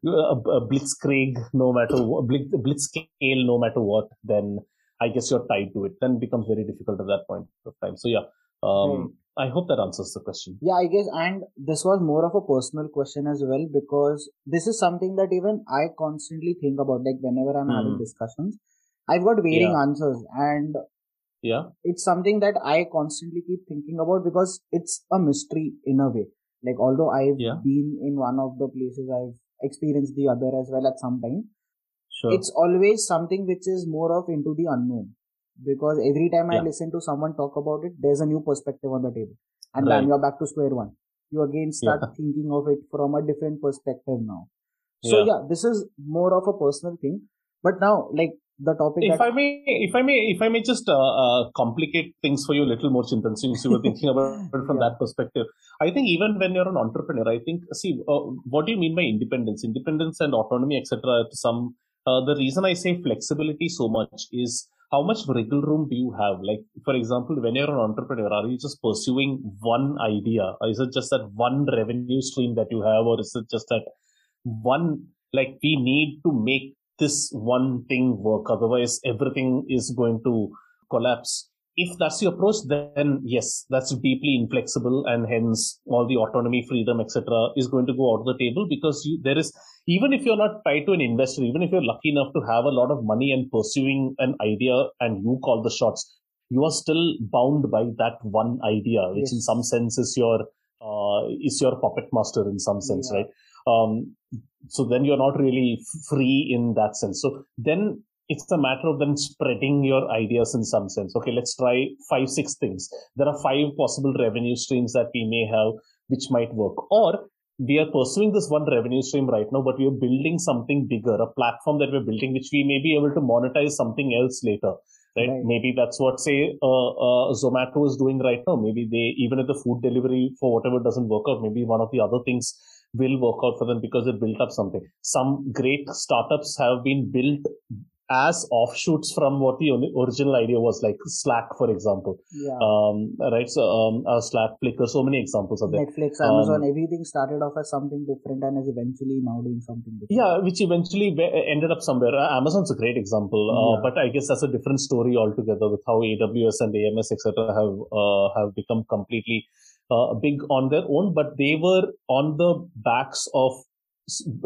uh, uh, blitzkrieg no matter what, blitz, blitzscale no matter what, then I guess you're tied to it. Then it becomes very difficult at that point of time. So yeah. Um, hmm. I hope that answers the question. Yeah, I guess, and this was more of a personal question as well because this is something that even I constantly think about. Like whenever I'm mm. having hmm. discussions, I've got varying yeah. answers, and yeah, it's something that I constantly keep thinking about because it's a mystery in a way. Like although I've yeah. been in one of the places, I've experienced the other as well at some time. Sure. It's always something which is more of into the unknown because every time yeah. I listen to someone talk about it, there's a new perspective on the table, and right. then you're back to square one. You again start yeah. thinking of it from a different perspective now. So yeah. yeah, this is more of a personal thing. But now, like the topic. If I may, if I may, if I may just uh, uh, complicate things for you a little more, Chintan, since you were thinking about it from yeah. that perspective, I think even when you're an entrepreneur, I think see, uh, what do you mean by independence? Independence and autonomy, etc. To some uh, the reason I say flexibility so much is how much wriggle room do you have? Like, for example, when you're an entrepreneur, are you just pursuing one idea? Or is it just that one revenue stream that you have? Or is it just that one, like, we need to make this one thing work? Otherwise, everything is going to collapse. If that's your approach, then yes, that's deeply inflexible, and hence all the autonomy, freedom, etc., is going to go out of the table because you, there is even if you're not tied to an investor, even if you're lucky enough to have a lot of money and pursuing an idea and you call the shots, you are still bound by that one idea, which yes. in some sense is your uh, is your puppet master in some sense, yeah. right? Um, so then you're not really free in that sense. So then it's a matter of then spreading your ideas in some sense. Okay, let's try five, six things. There are five possible revenue streams that we may have which might work. Or we are pursuing this one revenue stream right now, but we are building something bigger, a platform that we're building, which we may be able to monetize something else later. Right? right. Maybe that's what say uh, uh, Zomato is doing right now. Maybe they even if the food delivery for whatever doesn't work out, maybe one of the other things will work out for them because they built up something. Some great startups have been built as offshoots from what the original idea was, like Slack, for example. Yeah. Um, right. So, um, uh, Slack, Flickr, so many examples of that. Netflix, Amazon, um, everything started off as something different and is eventually now doing something different. Yeah, which eventually ended up somewhere. Uh, Amazon's a great example, uh, yeah. but I guess that's a different story altogether with how AWS and AMS, etc., have uh, have become completely uh, big on their own, but they were on the backs of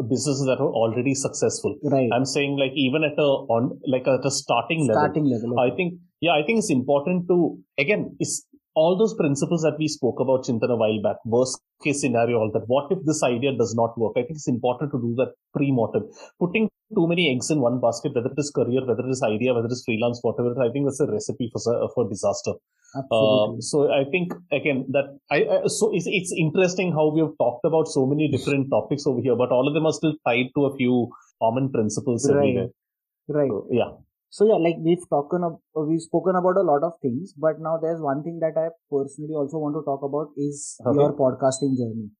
businesses that are already successful. Right. I'm saying like even at a on like at a starting, starting level. level. I think yeah, I think it's important to again it's all those principles that we spoke about Chintan a while back, worst case scenario, all that. What if this idea does not work? I think it's important to do that pre-mortem. Putting too many eggs in one basket, whether it is career, whether it is idea, whether it is freelance, whatever, I think that's a recipe for for disaster. Uh, so I think again that I, I, so it's it's interesting how we have talked about so many different topics over here, but all of them are still tied to a few common principles right. everywhere. Right. So, yeah. So yeah, like we've talked about, we've spoken about a lot of things, but now there's one thing that I personally also want to talk about is okay. your podcasting journey.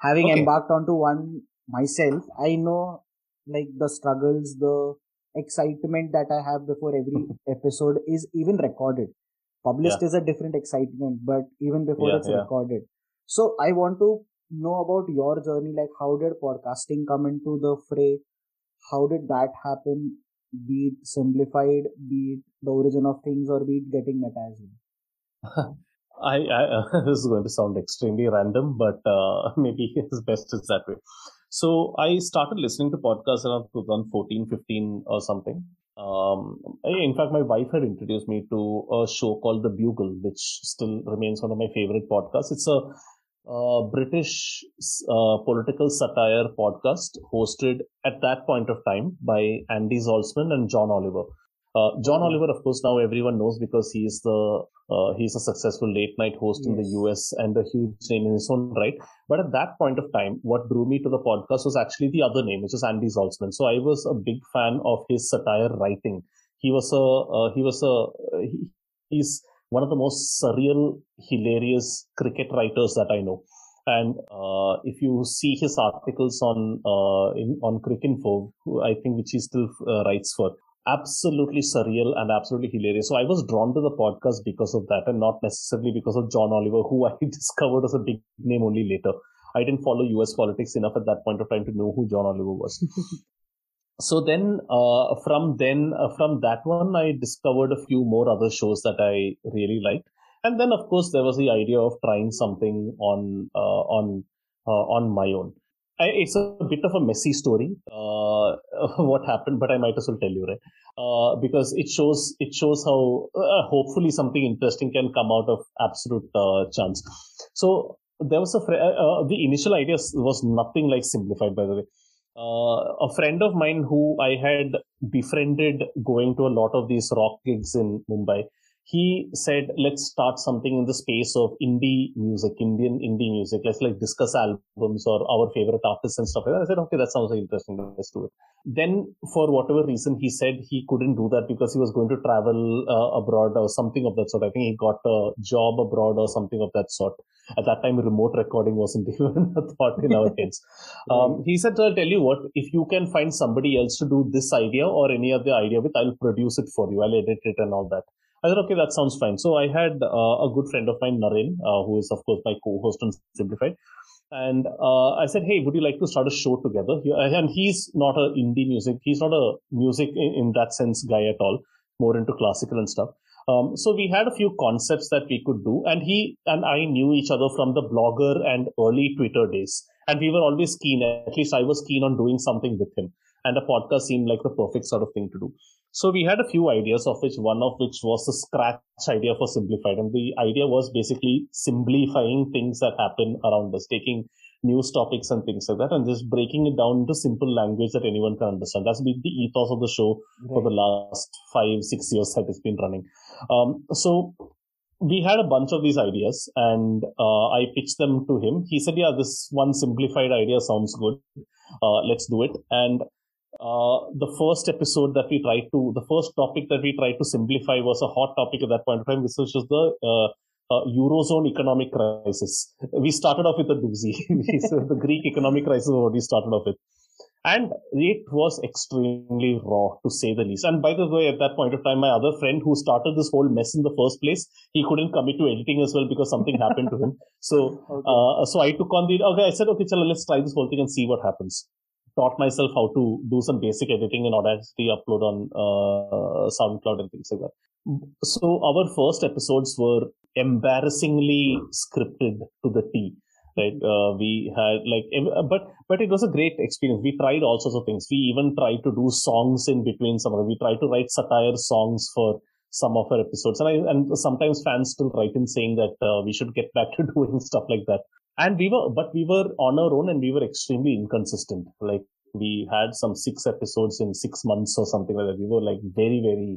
Having okay. embarked onto one myself, I know like the struggles, the excitement that I have before every episode is even recorded published yeah. is a different excitement but even before yeah, it's recorded so i want to know about your journey like how did podcasting come into the fray how did that happen be it Simblified be it the origin of things or be it getting meta as well I, I uh, this is going to sound extremely random, but uh, maybe it's best it's that way. So I started listening to podcasts around 2014, 15 or something. Um, in fact, my wife had introduced me to a show called The Bugle, which still remains one of my favorite podcasts. It's a uh, British uh, political satire podcast hosted at that point of time by Andy Zaltzman and John Oliver. Uh, John Oliver, of course, now everyone knows because he's the uh, he's a successful late night host yes. in the US and a huge name in his own right. But at that point of time, what drew me to the podcast was actually the other name, which is Andy Zaltzman. So I was a big fan of his satire writing. He was a uh, he was a he, he's one of the most surreal, hilarious cricket writers that I know. And uh, if you see his articles on uh, in, on Cricinfo, I think which he still uh, writes for, absolutely surreal and absolutely hilarious. So I was drawn to the podcast because of that and not necessarily because of John Oliver, who I discovered as a big name only later. I didn't follow US politics enough at that point of time to know who John Oliver was. so then, uh, from then, uh, from that one, I discovered a few more other shows that I really liked. And then, of course, there was the idea of trying something on, uh, on, uh, on my own. I, it's a bit of a messy story uh, what happened but i might as well tell you right? Uh, because it shows it shows how uh, hopefully something interesting can come out of absolute uh, chance. So there was a fr- uh, uh, the initial idea was nothing like Simblified by the way. A friend of mine who i had befriended going to a lot of these rock gigs in mumbai he said, let's start something in the space of indie music, Indian indie music. Let's like discuss albums or our favorite artists and stuff like that. I said, okay, that sounds like interesting. Let's do it. Then, for whatever reason, he said he couldn't do that because he was going to travel uh, abroad or something of that sort. I think he got a job abroad or something of that sort. At that time, remote recording wasn't even a thought in our heads. Um, he said, I'll tell you what, if you can find somebody else to do this idea or any other idea with, I'll produce it for you. I'll edit it and all that. I said, okay, that sounds fine. So I had uh, a good friend of mine, Naren, uh, who is of course my co-host on Simblified, and uh, I said, hey, would you like to start a show together? And he's not a indie music, he's not a music in, in that sense guy at all, more into classical and stuff. Um, so we had a few concepts that we could do, and he and I knew each other from the blogger and early Twitter days, and we were always keen. At least I was keen on doing something with him, and a podcast seemed like the perfect sort of thing to do. So we had a few ideas, of which one of which was the scratch idea for Simblified. And the idea was basically simplifying things that happen around us, taking news topics and things like that, and just breaking it down into simple language that anyone can understand. That's been the ethos of the show right. for the last five, six years that it's been running. Um, so we had a bunch of these ideas and uh, I pitched them to him. He said, yeah, this one Simblified idea sounds good. Uh, let's do it. And uh, the first episode that we tried to, the first topic that we tried to simplify was a hot topic at that point of time, which was just the uh, uh, Eurozone economic crisis. We started off with a doozy. the Greek economic crisis is what we started off with. and it was extremely raw to say the least. And by the way, at that point of time, my other friend who started this whole mess in the first place, he couldn't commit to editing as well because something happened to him. So, okay. uh, so I took on the okay. I said, okay, chalo, let's try this whole thing and see what happens. Taught myself how to do some basic editing in Audacity, upload on uh, SoundCloud and things like that. So our first episodes were embarrassingly scripted to the T right? Uh, we had like but but it was a great experience. We tried all sorts of things. We even tried to do songs in between some of them. We tried to write satire songs for some of our episodes. And I, and sometimes fans still write in saying that uh, we should get back to doing stuff like that and we were but we were on our own and we were extremely inconsistent like we had some six episodes in six months or something like that we were like very very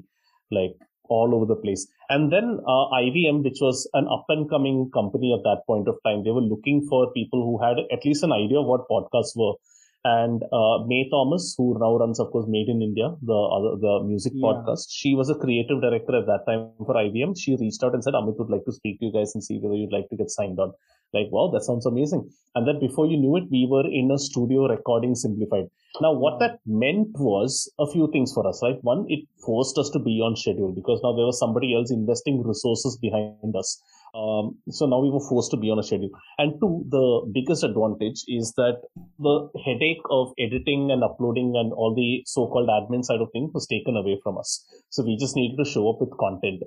like all over the place. And then uh, IVM, which was an up and coming company at that point of time, they were looking for people who had at least an idea of what podcasts were. And uh, Mae Thomas, who now runs, of course, Made in India, the other the music yeah. podcast, she was a creative director at that time for IVM. She reached out and said, Amit would like to speak to you guys and see whether you'd like to get signed on. Like, wow, that sounds amazing. And then before you knew it, we were in a studio recording Simblified. Now, what that meant was a few things for us, right? One, it forced us to be on schedule because now there was somebody else investing resources behind us. Um, so now we were forced to be on a schedule. And two, the biggest advantage is that the headache of editing and uploading and all the so-called admin side of things was taken away from us. So we just needed to show up with content.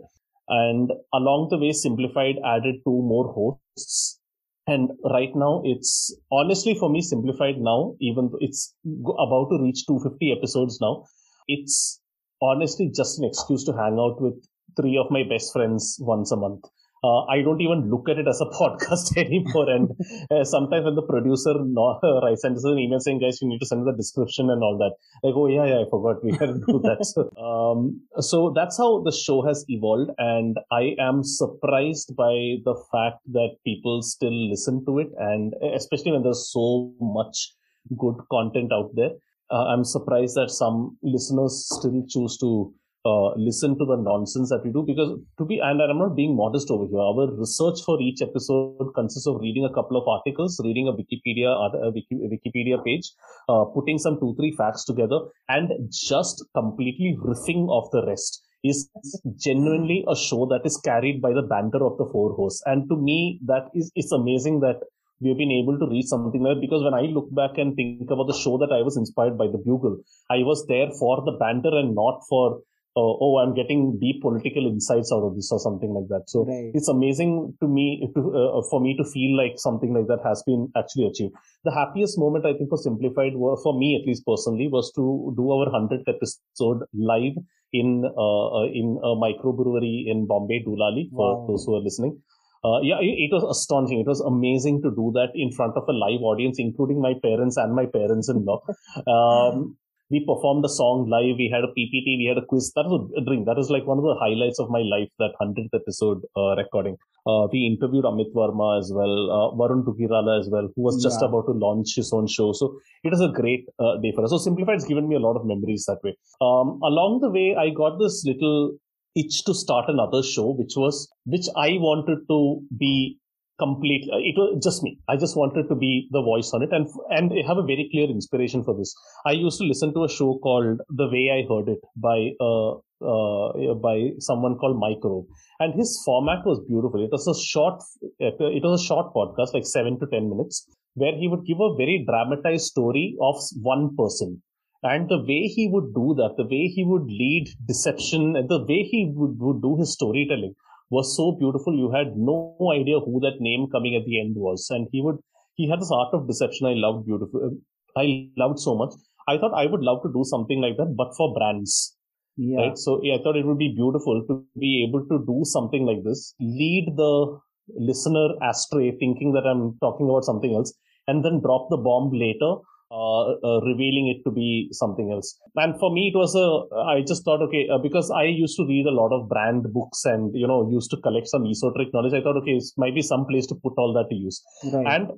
And along the way, Simblified added two more hosts and right now, it's honestly for me Simblified now, even though it's about to reach 250 episodes now. It's honestly just an excuse to hang out with three of my best friends once a month uh, I don't even look at it as a podcast anymore. And uh, sometimes when the producer no, uh, sends an email saying, guys, you need to send the description and all that, like, oh, yeah, yeah, I forgot we had to do that. so, um, so that's how the show has evolved. And I am surprised by the fact that people still listen to it. And especially when there's so much good content out there, uh, I'm surprised that some listeners still choose to uh, listen to the nonsense that we do because to be and i'm not being modest over here. Our research for each episode consists of reading a couple of articles reading a wikipedia a wikipedia page uh, putting some two three facts together and just completely riffing off the rest is genuinely a show that is carried by the banter of the four hosts. And to me that is it's amazing that we have been able to reach something like because when I look back and think about the show that I was inspired by the Bugle, I was there for the banter and not for uh, oh, I'm getting deep political insights out of this or something like that. So right. it's amazing to me to, uh, for me to feel like something like that has been actually achieved. The happiest moment I think for Simblified, were, for me at least personally, was to do our hundredth episode live in uh, uh in a microbrewery in Bombay, Doolally, for wow. those who are listening. Uh, yeah, it, it, was astonishing. It was amazing to do that in front of a live audience, including my parents and my parents-in-law. Um, we performed a song live. We had a PPT. We had a quiz. That was a dream. That was like one of the highlights of my life. That hundredth episode uh, recording. Uh, we interviewed Amit Varma as well, uh, Varun Duggirala as well, who was just yeah. about to launch his own show. So it was a great uh, day for us. So Simblified has given me a lot of memories that way. Um, along the way, I got this little itch to start another show, which was which I wanted to be complete uh, it was just me. I just wanted to be the voice on it. And and I have a very clear inspiration for this. I used to listen to a show called the way i heard it by uh, uh by someone called Mike Rowe and his format was beautiful. It was a short it was a short podcast like 7 to 10 minutes where he would give a very dramatized story of one person. And the way he would do that the way he would lead deception and the way he would, would do his storytelling was so beautiful. You had no idea who that name coming at the end was. And he would, he had this art of deception I loved beautiful. Uh, I loved so much. I thought I would love to do something like that, but for brands. Yeah. Right. So yeah, I thought it would be beautiful to be able to do something like this, lead the listener astray thinking that I'm talking about something else and then drop the bomb later uh, uh, revealing it to be something else. And for me, it was a, I just thought, okay, uh, because I used to read a lot of brand books and, you know, used to collect some esoteric knowledge. I thought, okay, it might be some place to put all that to use. Right. And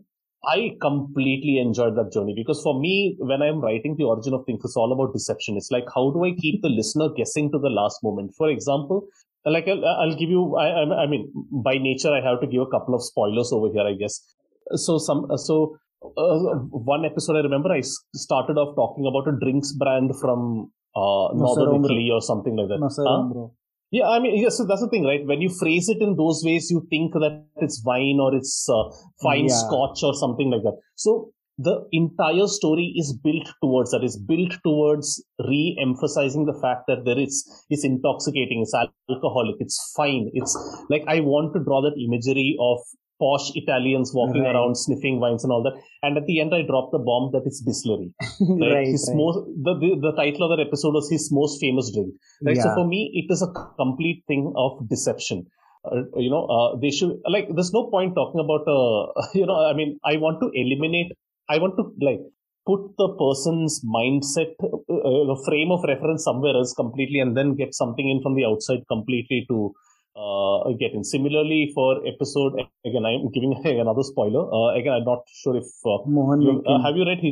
I completely enjoyed that journey because for me, when I'm writing the origin of things, it's all about deception. It's like, how do I keep the listener guessing to the last moment? For example, like I'll, I'll give you, I, I mean, by nature, I have to give a couple of spoilers over here, I guess. So some, so uh, one episode I remember I started off talking about a drinks brand from uh, northern Italy or something like that. Huh? Yeah, I mean, yes, so that's the thing, right? When you phrase it in those ways, you think that it's wine or it's uh, fine yeah. scotch or something like that. So the entire story is built towards that. Is built towards re-emphasizing the fact that there is it's intoxicating, it's alcoholic, it's fine. It's like I want to draw that imagery of posh Italians walking right. around sniffing wines and all that. And at the end, I dropped the bomb that it's Bisleri. Right. right his right. Most, the, the, the title of that episode was his most famous drink. Right. Yeah. So for me, it is a complete thing of deception. Uh, you know, uh, they should like. There's no point talking about. Uh, you know, I mean, I want to eliminate. I want to like put the person's mindset, uh, frame of reference somewhere else completely, and then get something in from the outside completely to uh, get in. Similarly, for episode again, I'm giving another spoiler. Uh, again, I'm not sure if uh, Mohan you, uh, have you read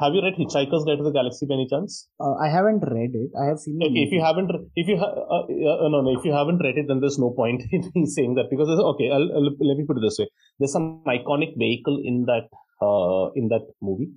have you read Hitchhiker's Guide to the Galaxy by any chance? Uh, I haven't read it. I have seen. Okay, movie. if you haven't, if you ha- uh, uh, no, no, if you haven't read it, then there's no point in me saying that because okay, I'll, I'll, let me put it this way: there's some iconic vehicle in that uh, in that movie.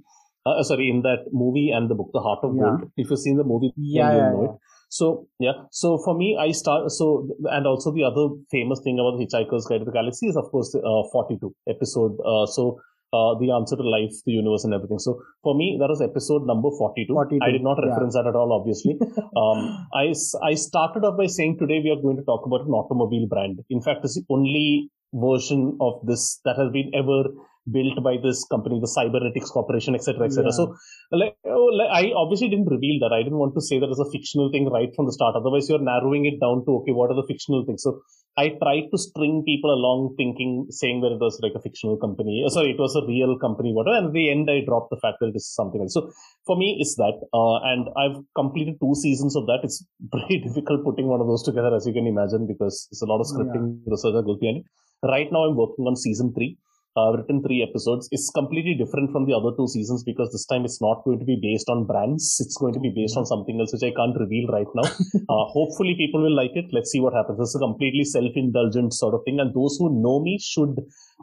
Uh, sorry, in that movie and the book, The Heart of yeah. Gold. If you've seen the movie, yeah, yeah, yeah. So yeah, so for me, I start so and also the other famous thing about the Hitchhiker's Guide to the Galaxy is of course uh, 42 episode. Uh, so uh, the answer to life, the universe, and everything. So for me, that was episode number 42. 42 I did not reference yeah. that at all, obviously. um, I, I started off by saying today we are going to talk about an automobile brand. In fact, it's the only version of this that has been ever built by this company, the Cybernetics Corporation, etc., etc. Yeah. So, like, oh, like, I obviously didn't reveal that. I didn't want to say that as a fictional thing right from the start. Otherwise, you're narrowing it down to okay, what are the fictional things? So, I tried to string people along, thinking, saying that it was like a fictional company. Uh, sorry, it was a real company, whatever. And at the end, I dropped the fact that it is something else. So, for me, it's that. Uh, and I've completed two seasons of that. It's pretty difficult putting one of those together, as you can imagine, because there's a lot of scripting yeah. research that goes behind it. Right now, I'm working on season three uh, written three episodes is completely different from the other two seasons because this time it's not going to be based on brands. It's going to be based on something else, which I can't reveal right now. uh, hopefully, people will like it. Let's see what happens. This is a completely self-indulgent sort of thing, and those who know me should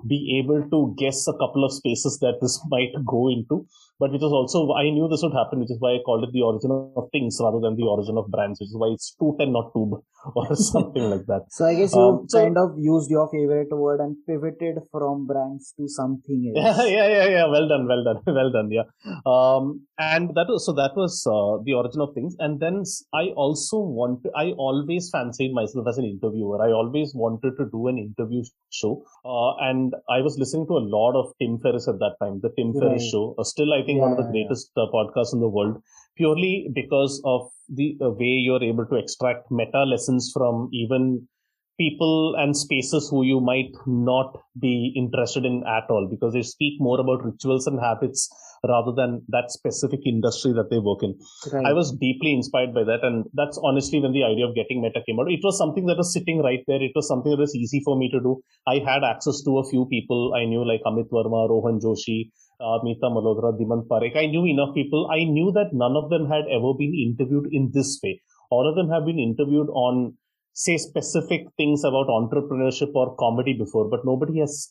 be able to guess a couple of spaces that this might go into but which is also I knew this would happen, which is why I called it the origin of things rather than the origin of brands, which is why it's toot and not tube or something like that. So I guess you um, so, kind of used your favorite word and pivoted from brands to something else. Yeah, yeah, yeah, yeah. Well done, well done, well done. Yeah. Um, and that was so that was uh, the origin of things, and then I also want to, I always fancied myself as an interviewer. I always wanted to do an interview show, uh, and I was listening to a lot of Tim Ferriss at that time, the Tim right. Ferriss show. Uh, still, I think yeah, one of the greatest yeah. uh, podcasts in the world, purely because of the uh, way you're able to extract meta lessons from even people and spaces who you might not be interested in at all, because they speak more about rituals and habits rather than that specific industry that they work in. Right. I was deeply inspired by that. And that's honestly when the idea of getting meta came out. It was something that was sitting right there. It was something that was easy for me to do. I had access to a few people I knew like Amit Varma, Rohan Joshi, uh, Meeta Malhotra, Dhimant Parekh. I knew enough people. I knew that none of them had ever been interviewed in this way. All of them have been interviewed on, say, specific things about entrepreneurship or comedy before, but nobody has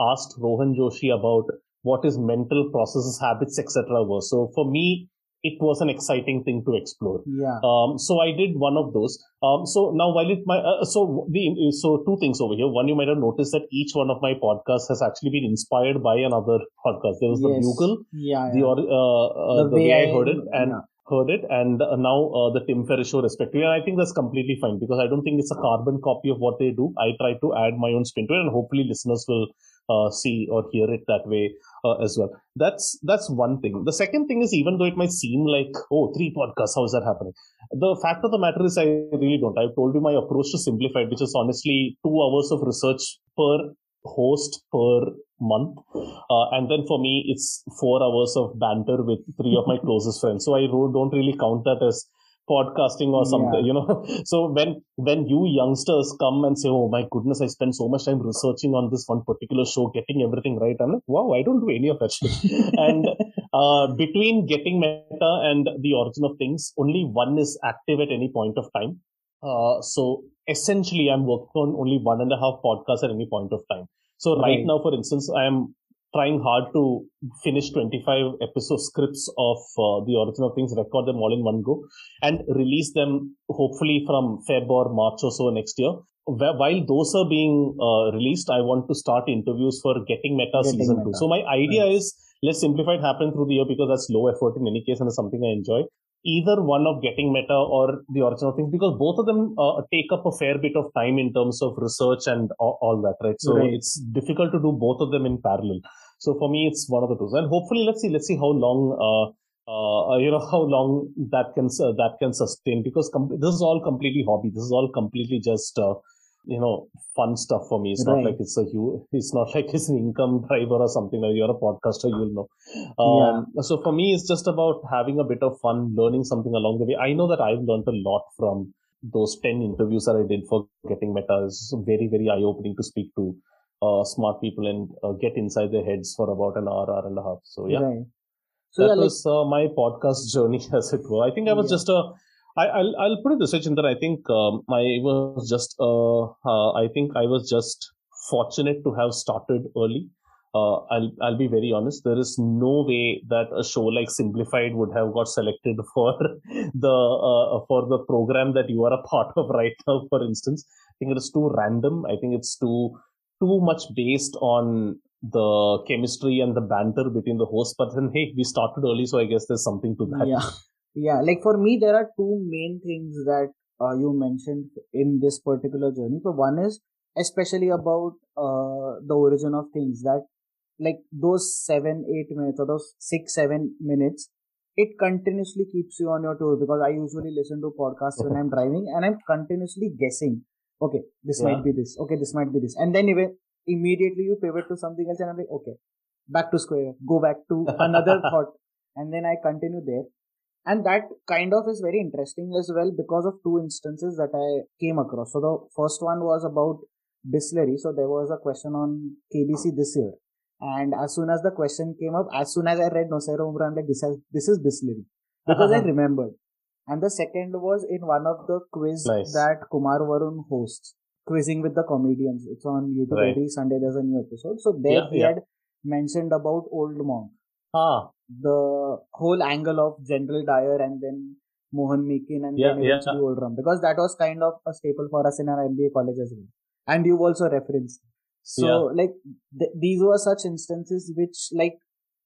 asked Rohan Joshi about what his mental processes, habits, etc. were. So for me, it was an exciting thing to explore. Yeah. Um, so I did one of those. Um, so now while it my uh, so the so two things over here. One, you might have noticed that each one of my podcasts has actually been inspired by another podcast. There was yes. the Bugle, yeah, the uh, uh, the, the, way, I heard it, and yeah. Heard it, and uh, now uh, the Tim Ferriss show, respectively. And I think that's completely fine because I don't think it's a carbon copy of what they do. I try to add my own spin to it, and hopefully listeners will uh, see or hear it that way uh, as well. That's that's one thing. The second thing is even though it might seem like oh three podcasts, how is that happening? The fact of the matter is I really don't. I've told you my approach to Simblified, which is honestly two hours of research per host per month uh, and then for me it's four hours of banter with three of my closest friends so i don't really count that as podcasting or something, yeah. you know. so when when you youngsters come and say, "Oh my goodness, I spend so much time researching on this one particular show, getting everything right," I'm like, "Wow, I don't do any of that shit." and uh, between getting meta and the origin of things, only one is active at any point of time. Uh, so essentially, I'm working on only one and a half podcasts at any point of time. So right, right now, for instance, I am trying hard to finish 25 episode scripts of uh, the origin of things, record them all in one go, and release them hopefully from Feb or March or so next year. While those are being uh, released, I want to start interviews for Getting Meta Getting season Meta. two. So my idea right. is let's simplify it happen through the year because that's low effort in any case and is something I enjoy either one of getting meta or the original things because both of them uh, take up a fair bit of time in terms of research and all, all that right? So right. it's difficult to do both of them in parallel. So for me it's one of the two. And hopefully let's see let's see how long uh, uh, you know how long that can uh, that can sustain because com- this is all completely hobby. This is all completely just uh, you know fun stuff for me it's right. not like it's a huge it's not like it's an income driver or something like you're a podcaster you'll know um, yeah. so for me it's just about having a bit of fun learning something along the way i know that i've learned a lot from those 10 interviews that i did for getting meta is very very eye-opening to speak to uh, smart people and uh, get inside their heads for about an hour hour and a half so yeah right. so that yeah, was like, uh, my podcast journey as it were i think i was yeah. just a I, will I'll put it this way, Chintan. I think um, I was just uh, uh, I think I was just fortunate to have started early. Uh, I'll I'll be very honest. There is no way that a show like Simblified would have got selected for the uh, for the program that you are a part of right now. For instance, I think it is too random. I think it's too too much based on the chemistry and the banter between the hosts. But then, hey, we started early, so I guess there's something to that. Yeah yeah like for me there are two main things that uh, you mentioned in this particular journey. So one is especially about uh, the origin of things that like those seven eight minutes or those six seven minutes it continuously keeps you on your toes because i usually listen to podcasts when i'm driving and i'm continuously guessing. Okay this yeah. might be this. Okay this might be this. And then even immediately you pivot to something else and i'm like okay back to square go back to another thought. And then i continue there and that kind of is very interesting as well because of two instances that I came across. So the first one was about Bisleri. So there was a question on KBC this year. And as soon as the question came up, as soon as I read Nocera Umbra, I'm like, this, has, this is Bisleri. Because uh-huh. I remembered. And the second was in one of the quiz nice. that Kumar Varun hosts, quizzing with the comedians. It's on YouTube right. every Sunday. There's a new episode. So there yeah, he yeah. had mentioned about Old Monk. Ah the whole angle of General Dyer and then Mohan Meakin and yeah, then eventually yeah. Because that was kind of a staple for us in our MBA college as well. And you also referenced. So yeah. like th- these were such instances which like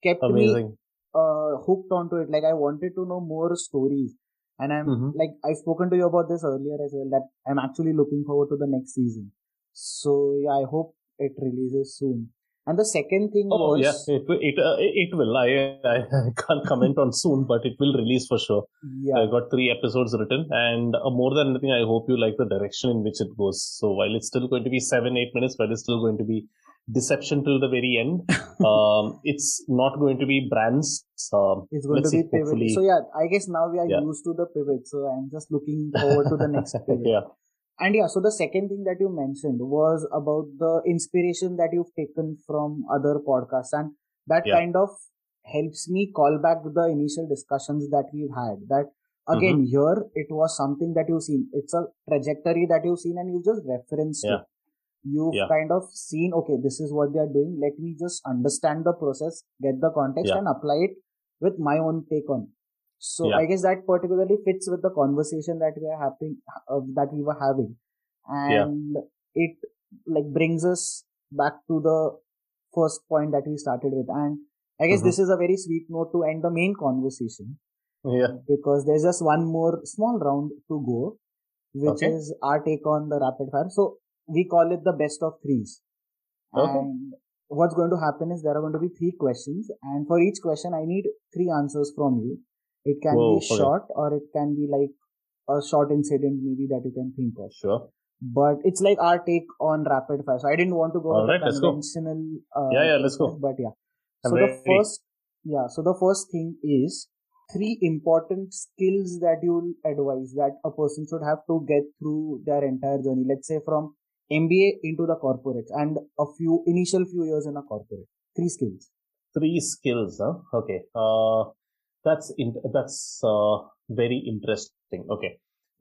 kept Amazing. me uh, hooked onto it. Like I wanted to know more stories. And I'm mm-hmm. like I've spoken to you about this earlier as well that I'm actually looking forward to the next season. So yeah, I hope it releases soon. And the second thing oh, was, yeah, it it uh, it will. I, I, can't comment on soon, but it will release for sure. Yeah, I got three episodes written, and uh, more than anything, I hope you like the direction in which it goes. So while it's still going to be seven eight minutes, but it's still going to be deception till the very end. um, it's not going to be brands. Um, it's going to be pivot. So yeah, I guess now we are yeah. used to the pivot. So I'm just looking forward to the next pivot. yeah. And yeah, so the second thing that you mentioned was about the inspiration that you've taken from other podcasts. And that yeah. kind of helps me call back the initial discussions that we've had. That again, mm-hmm. here it was something that you've seen. It's a trajectory that you've seen and you just referenced yeah. it. You've yeah. kind of seen, okay, this is what they are doing. Let me just understand the process, get the context and apply it with my own take on so yeah. I guess that particularly fits with the conversation that we are having, uh, that we were having, and yeah. it like brings us back to the first point that we started with. And I guess mm-hmm. this is a very sweet note to end the main conversation. Yeah. Because there's just one more small round to go, which okay. is our take on the rapid fire. So we call it the best of threes. Okay. And what's going to happen is there are going to be three questions, and for each question, I need three answers from you. It can Whoa, be okay. short or it can be like a short incident maybe that you can think of. Sure. But it's like our take on rapid fire. So I didn't want to go All right, conventional. Uh, yeah, yeah, let's go. But yeah. I'm so the first, yeah. So the first thing is three important skills that you'll advise that a person should have to get through their entire journey. Let's say from MBA into the corporate and a few initial few years in a corporate. Three skills. Three skills, huh? Okay. Uh, that's in, that's uh, very interesting. Okay,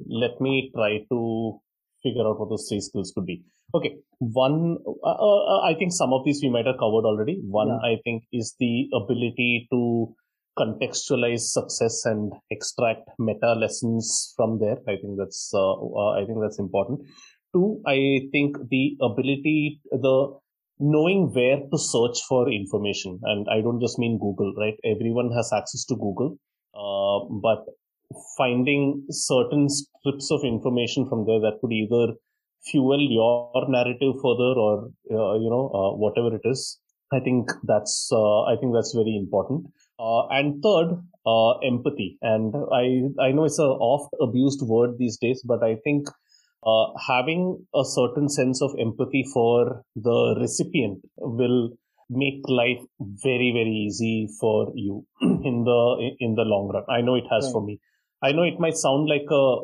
let me try to figure out what those three skills could be. Okay, one, uh, uh, I think some of these we might have covered already. One, yeah. I think, is the ability to contextualize success and extract meta lessons from there. I think that's, uh, uh, I think that's important. Two, I think the ability, the knowing where to search for information, and I don't just mean Google, right? Everyone has access to Google, uh, but finding certain strips of information from there that could either fuel your narrative further or uh, you know uh, whatever it is i think that's uh, i think that's very important uh, and third uh, empathy and i i know it's a oft abused word these days but i think uh, having a certain sense of empathy for the recipient will make life very very easy for you in the in the long run i know it has right. for me I know it might sound like a,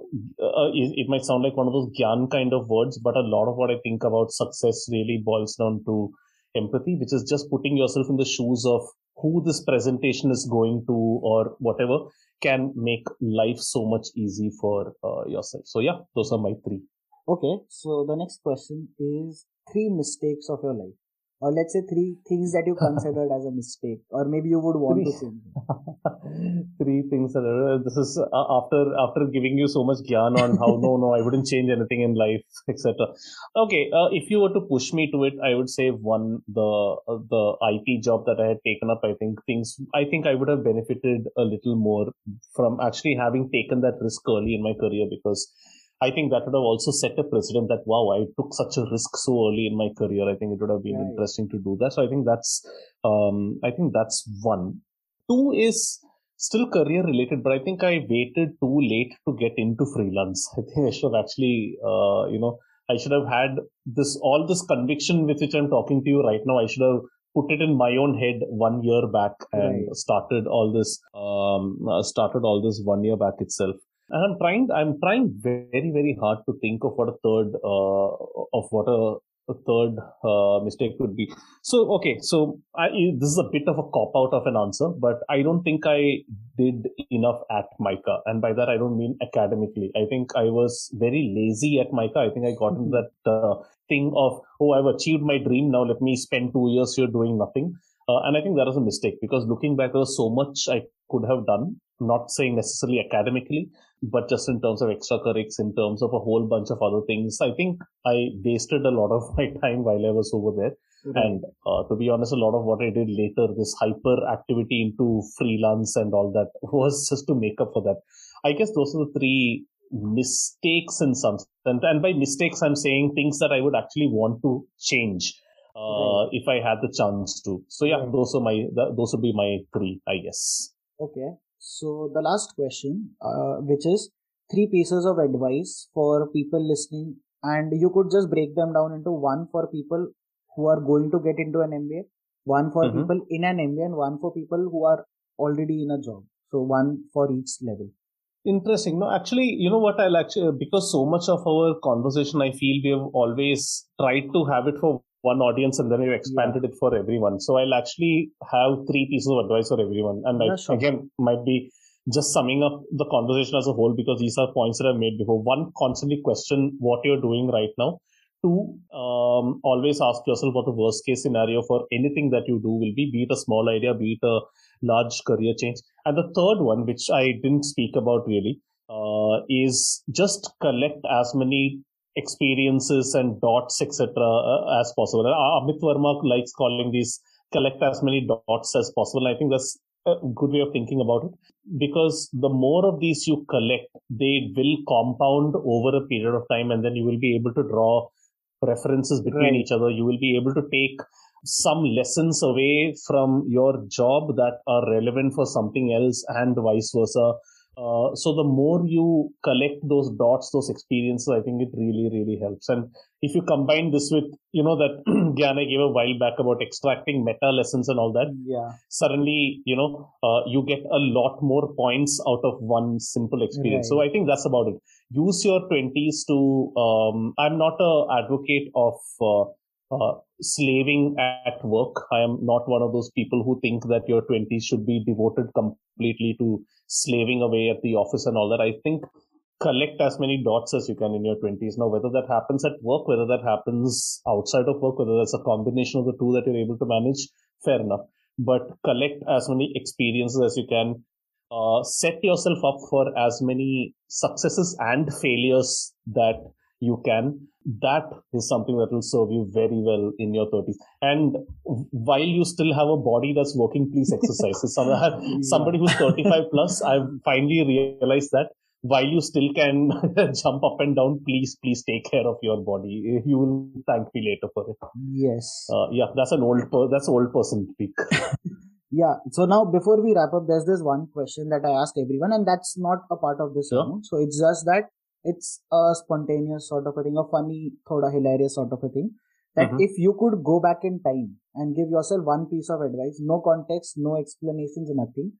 uh, it might sound like one of those gyan kind of words, but a lot of what I think about success really boils down to empathy, which is just putting yourself in the shoes of who this presentation is going to or whatever can make life so much easy for uh, yourself. So yeah, those are my three. Okay, so the next question is three mistakes of your life or let's say three things that you considered as a mistake or maybe you would want three. to change three things that are, this is uh, after after giving you so much gyan on how no no i wouldn't change anything in life etc okay uh, if you were to push me to it i would say one the uh, the it job that i had taken up. I think things i think i would have benefited a little more from actually having taken that risk early in my career because I think that would have also set a precedent that wow, I took such a risk so early in my career. I think it would have been right. interesting to do that. So I think that's um, I think that's one. Two is still career related, but I think I waited too late to get into freelance. I think I should have actually uh, you know I should have had this all this conviction with which I'm talking to you right now. I should have put it in my own head one year back and right. started all this um, uh, started all this one year back itself and i'm trying i'm trying very very hard to think of what a third uh, of what a, a third uh, mistake could be. So okay so I, this is a bit of a cop out of an answer but i don't think i did enough at mica and by that i don't mean academically. I think i was very lazy at mica i think i got into that uh, thing of oh i've achieved my dream. Now let me spend two years here doing nothing. Uh, and I think that was a mistake because looking back, there was so much I could have done, not saying necessarily academically, but just in terms of extracurriculars, in terms of a whole bunch of other things. I think I wasted a lot of my time while I was over there. Mm-hmm. And uh, to be honest, a lot of what I did later, this hyper activity into freelance and all that, was just to make up for that. I guess those are the three mistakes in some sense. And by mistakes, I'm saying things that I would actually want to change. Uh, right. if I had the chance to. So yeah, right. those are my those would be my three, I guess. Okay. So the last question, uh, which is three pieces of advice for people listening, and you could just break them down into one for people who are going to get into an MBA, one for mm-hmm. people in an MBA, and one for people who are already in a job. So one for each level. Interesting. No, actually, you know what? I'll actually because so much of our conversation, I feel we have always tried to have it for one audience and then you expanded yeah. it for everyone. So I'll actually have three pieces of advice for everyone. And yeah, sure. again, might be just summing up the conversation as a whole because these are points that I've made before. One, constantly question what you're doing right now. Two, um, always ask yourself what the worst case scenario for anything that you do will be, be it a small idea, be it a large career change. And the third one, which I didn't speak about really, uh, is just collect as many experiences and dots, etc., uh, as possible. Uh, Amit Varma likes calling these collect as many dots as possible. I think that's a good way of thinking about it because the more of these you collect, they will compound over a period of time, and then you will be able to draw references between right. each other. You will be able to take some lessons away from your job that are relevant for something else and vice versa uh, so the more you collect those dots, those experiences, I think it really, really helps. And if you combine this with, you know, that Gyana gave a while back about extracting meta lessons and all that, yeah, suddenly, you know, uh, you get a lot more points out of one simple experience. Right. So I think that's about it. Use your twenties to. Um, I'm not a advocate of. Uh, uh, slaving at work. I am not one of those people who think that your 20s should be devoted completely to slaving away at the office and all that. I think collect as many dots as you can in your 20s. Now, whether that happens at work, whether that happens outside of work, whether that's a combination of the two that you're able to manage, fair enough. But collect as many experiences as you can. Uh, set yourself up for as many successes and failures that you can. That is something that will serve you very well in your 30s. And while you still have a body that's working, please exercise. somebody who's 35 plus, I've finally realized that while you still can jump up and down, please, please take care of your body. You will thank me later for it. Yes. Uh, yeah, that's an old, per- that's old person speak. yeah. So now, before we wrap up, there's this one question that I ask everyone, and that's not a part of this. Sure. So it's just that it's a spontaneous sort of a thing, a funny, thoda hilarious sort of a thing. That mm-hmm. if you could go back in time and give yourself one piece of advice, no context, no explanations, nothing,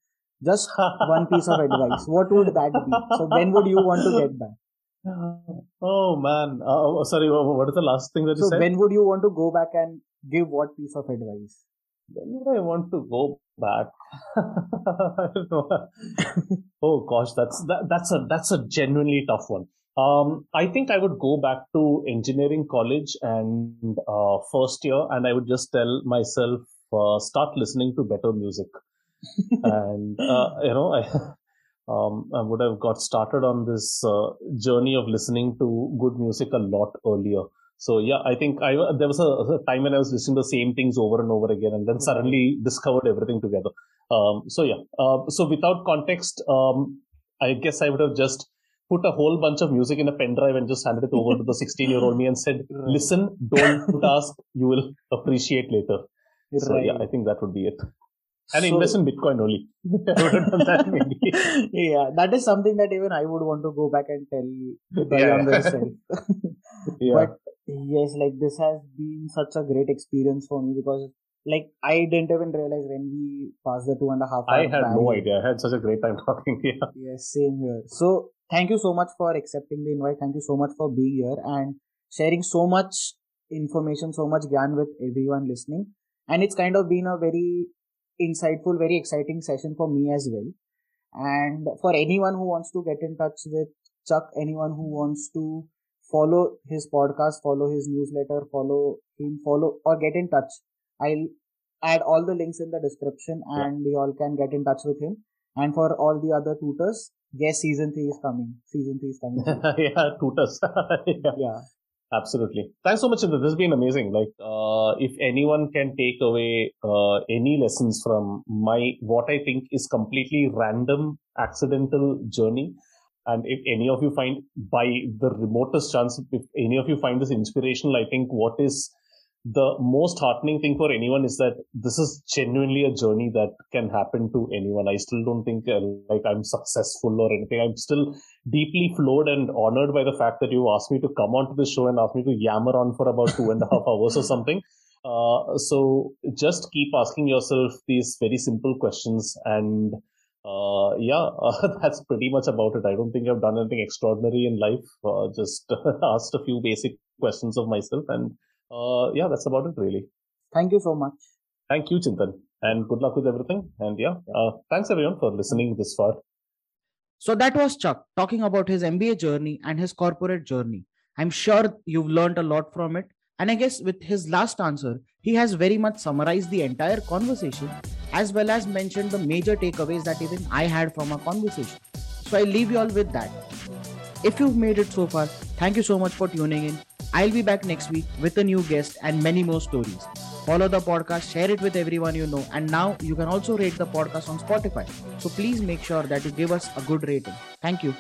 just one piece of advice. What would that be? So when would you want to get back? Oh man, uh, sorry. What is the last thing that you so said? So when would you want to go back and give what piece of advice? When would I want to go back? oh gosh, that's that, that's a that's a genuinely tough one. Um, I think I would go back to engineering college and uh, first year, and I would just tell myself uh, start listening to better music and uh, you know I, um, I would have got started on this uh, journey of listening to good music a lot earlier. So yeah, I think I there was a, a, time when I was listening to the same things over and over again, and then suddenly discovered everything together. Um, so yeah, uh, so without context, um, I guess I would have just put a whole bunch of music in a pen drive and just handed it over to the 16 year old me and said, "Listen, don't ask, you will appreciate later." Right. So yeah, I think that would be it and so, invest in Bitcoin only. that yeah, that is something that even I would want to go back and tell the yeah. younger self. yeah. But yes, like this has been such a great experience for me because like I didn't even realize when we passed the two and a half. I had barrier. no idea. I had such a great time talking. Yeah. Yes, same here. So thank you so much for accepting the invite. Thank you so much for being here and sharing so much information, so much gyan with everyone listening. And it's kind of been a very insightful, very exciting session for me as well. And for anyone who wants to get in touch with Chuck, anyone who wants to follow his podcast, follow his newsletter, follow him, follow or get in touch, I'll add all the links in the description and yeah. you all can get in touch with him. And for all the other tutors, yes, season three is coming. Season three is coming. yeah, tutors. yeah. yeah. Absolutely. Thanks so much, This has been amazing. Like, uh, if anyone can take away uh, any lessons from my what I think is completely random, accidental journey, and if any of you find by the remotest chance, if any of you find this inspirational, I think what is the most heartening thing for anyone is that this is genuinely a journey that can happen to anyone. I still don't think uh, like I'm successful or anything. I'm still deeply floored and honored by the fact that you asked me to come onto the show and asked me to yammer on for about two and a half hours or something. Uh, so just keep asking yourself these very simple questions and uh, yeah, uh, that's pretty much about it. I don't think I've done anything extraordinary in life. Uh, just asked a few basic questions of myself and uh, yeah, that's about it really. Thank you so much. Thank you, Chintan, and good luck with everything. And yeah, uh, thanks everyone for listening this far. So that was Chuck talking about his MBA journey and his corporate journey. I'm sure you've learned a lot from it. And I guess with his last answer, he has very much summarized the entire conversation as well as mentioned the major takeaways that even I had from our conversation. So I leave you all with that. If you've made it so far, thank you so much for tuning in. I'll be back next week with a new guest and many more stories. Follow the podcast, share it with everyone you know, and now you can also rate the podcast on Spotify. So please make sure that you give us a good rating. Thank you.